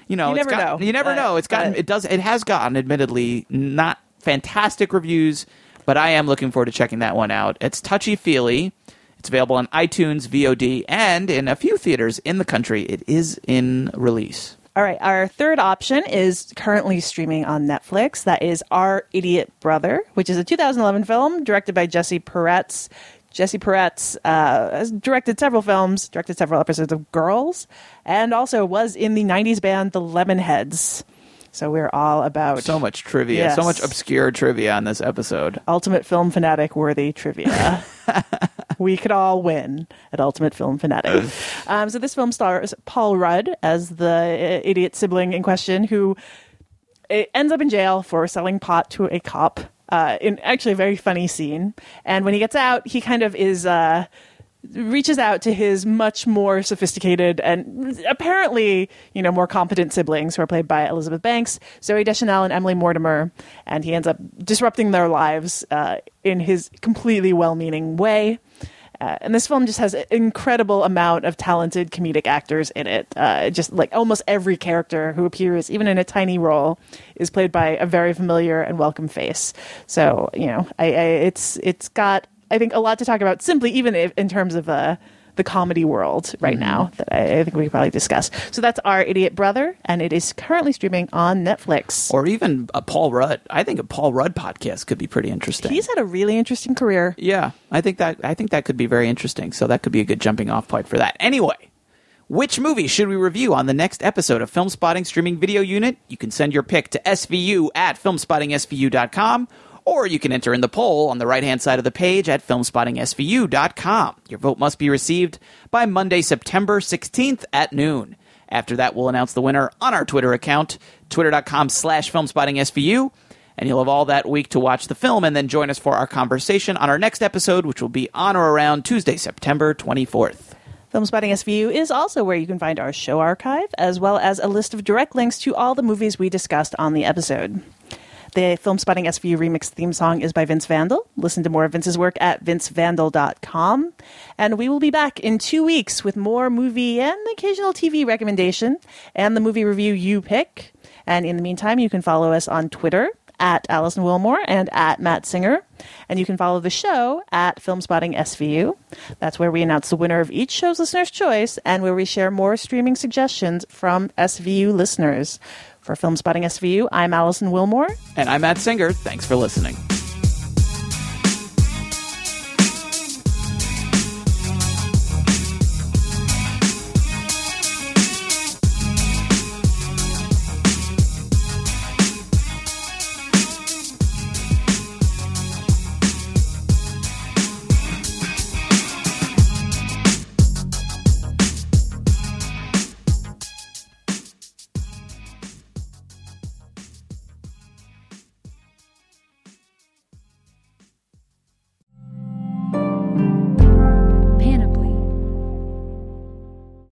S2: you know
S1: You
S2: it's
S1: never
S2: got-
S1: know,
S2: You never
S1: but-
S2: know. It's gotten
S1: but-
S2: it does it has gotten admittedly not fantastic reviews, but I am looking forward to checking that one out. It's touchy feely. It's available on iTunes, VOD, and in a few theaters in the country. It is in release.
S1: All right, our third option is currently streaming on Netflix. That is Our Idiot Brother, which is a 2011 film directed by Jesse Peretz. Jesse Peretz uh, has directed several films, directed several episodes of Girls, and also was in the 90s band The Lemonheads. So we're all about
S2: So much trivia, so much obscure trivia on this episode.
S1: ultimate film fanatic worthy trivia. <laughs> we could all win at Ultimate Film Fanatic. <laughs> Um, so this film stars Paul Rudd as the uh, idiot sibling in question who uh, ends up in jail for selling pot to a cop. Uh, in actually a very funny scene, and when he gets out, he kind of is. Uh, reaches out to his much more sophisticated and apparently, you know, more competent siblings who are played by Elizabeth Banks, Zooey Deschanel, and Emily Mortimer, and he ends up disrupting their lives uh, in his completely well-meaning way. Uh, and this film just has an incredible amount of talented comedic actors in it. Uh, just like almost every character who appears, even in a tiny role, is played by a very familiar and welcome face. So you know, I, I it's it's got I think a lot to talk about. Simply, even if, in terms of uh, the comedy world right now, mm-hmm. that I, I think we could probably discuss. So that's our idiot brother, and it is currently streaming on Netflix.
S2: Or even a Paul Rudd. I think a Paul Rudd podcast could be pretty interesting.
S1: He's had a really interesting career.
S2: Yeah, I think that I think that could be very interesting. So that could be a good jumping off point for that. Anyway, which movie should we review on the next episode of Filmspotting Streaming Video Unit? You can send your pick to SVU at filmspottingsvu.com or you can enter in the poll on the right hand side of the page at filmspottingsvu.com. Your vote must be received by Monday, September 16th at noon. After that, we'll announce the winner on our Twitter account, twitter.com slash filmspottingsvu. And you'll have all that week to watch the film and then join us for our conversation on our next episode, which will be on or around Tuesday, September 24th.
S1: Filmspotting SVU is also where you can find our show archive, as well as a list of direct links to all the movies we discussed on the episode. The Filmspotting SVU remix theme song is by Vince Vandal. Listen to more of Vince's work at vincevandal.com. And we will be back in two weeks with more movie and occasional TV recommendation and the movie review you pick. And in the meantime, you can follow us on Twitter at Alison Willmore and at Matt Singer. And you can follow the show at Filmspotting SVU. That's where we announce the winner of each show's listener's choice and where we share more streaming suggestions from SVU listeners. For Filmspotting SVU, I'm Alison Willmore.
S2: And I'm Matt Singer. Thanks for listening.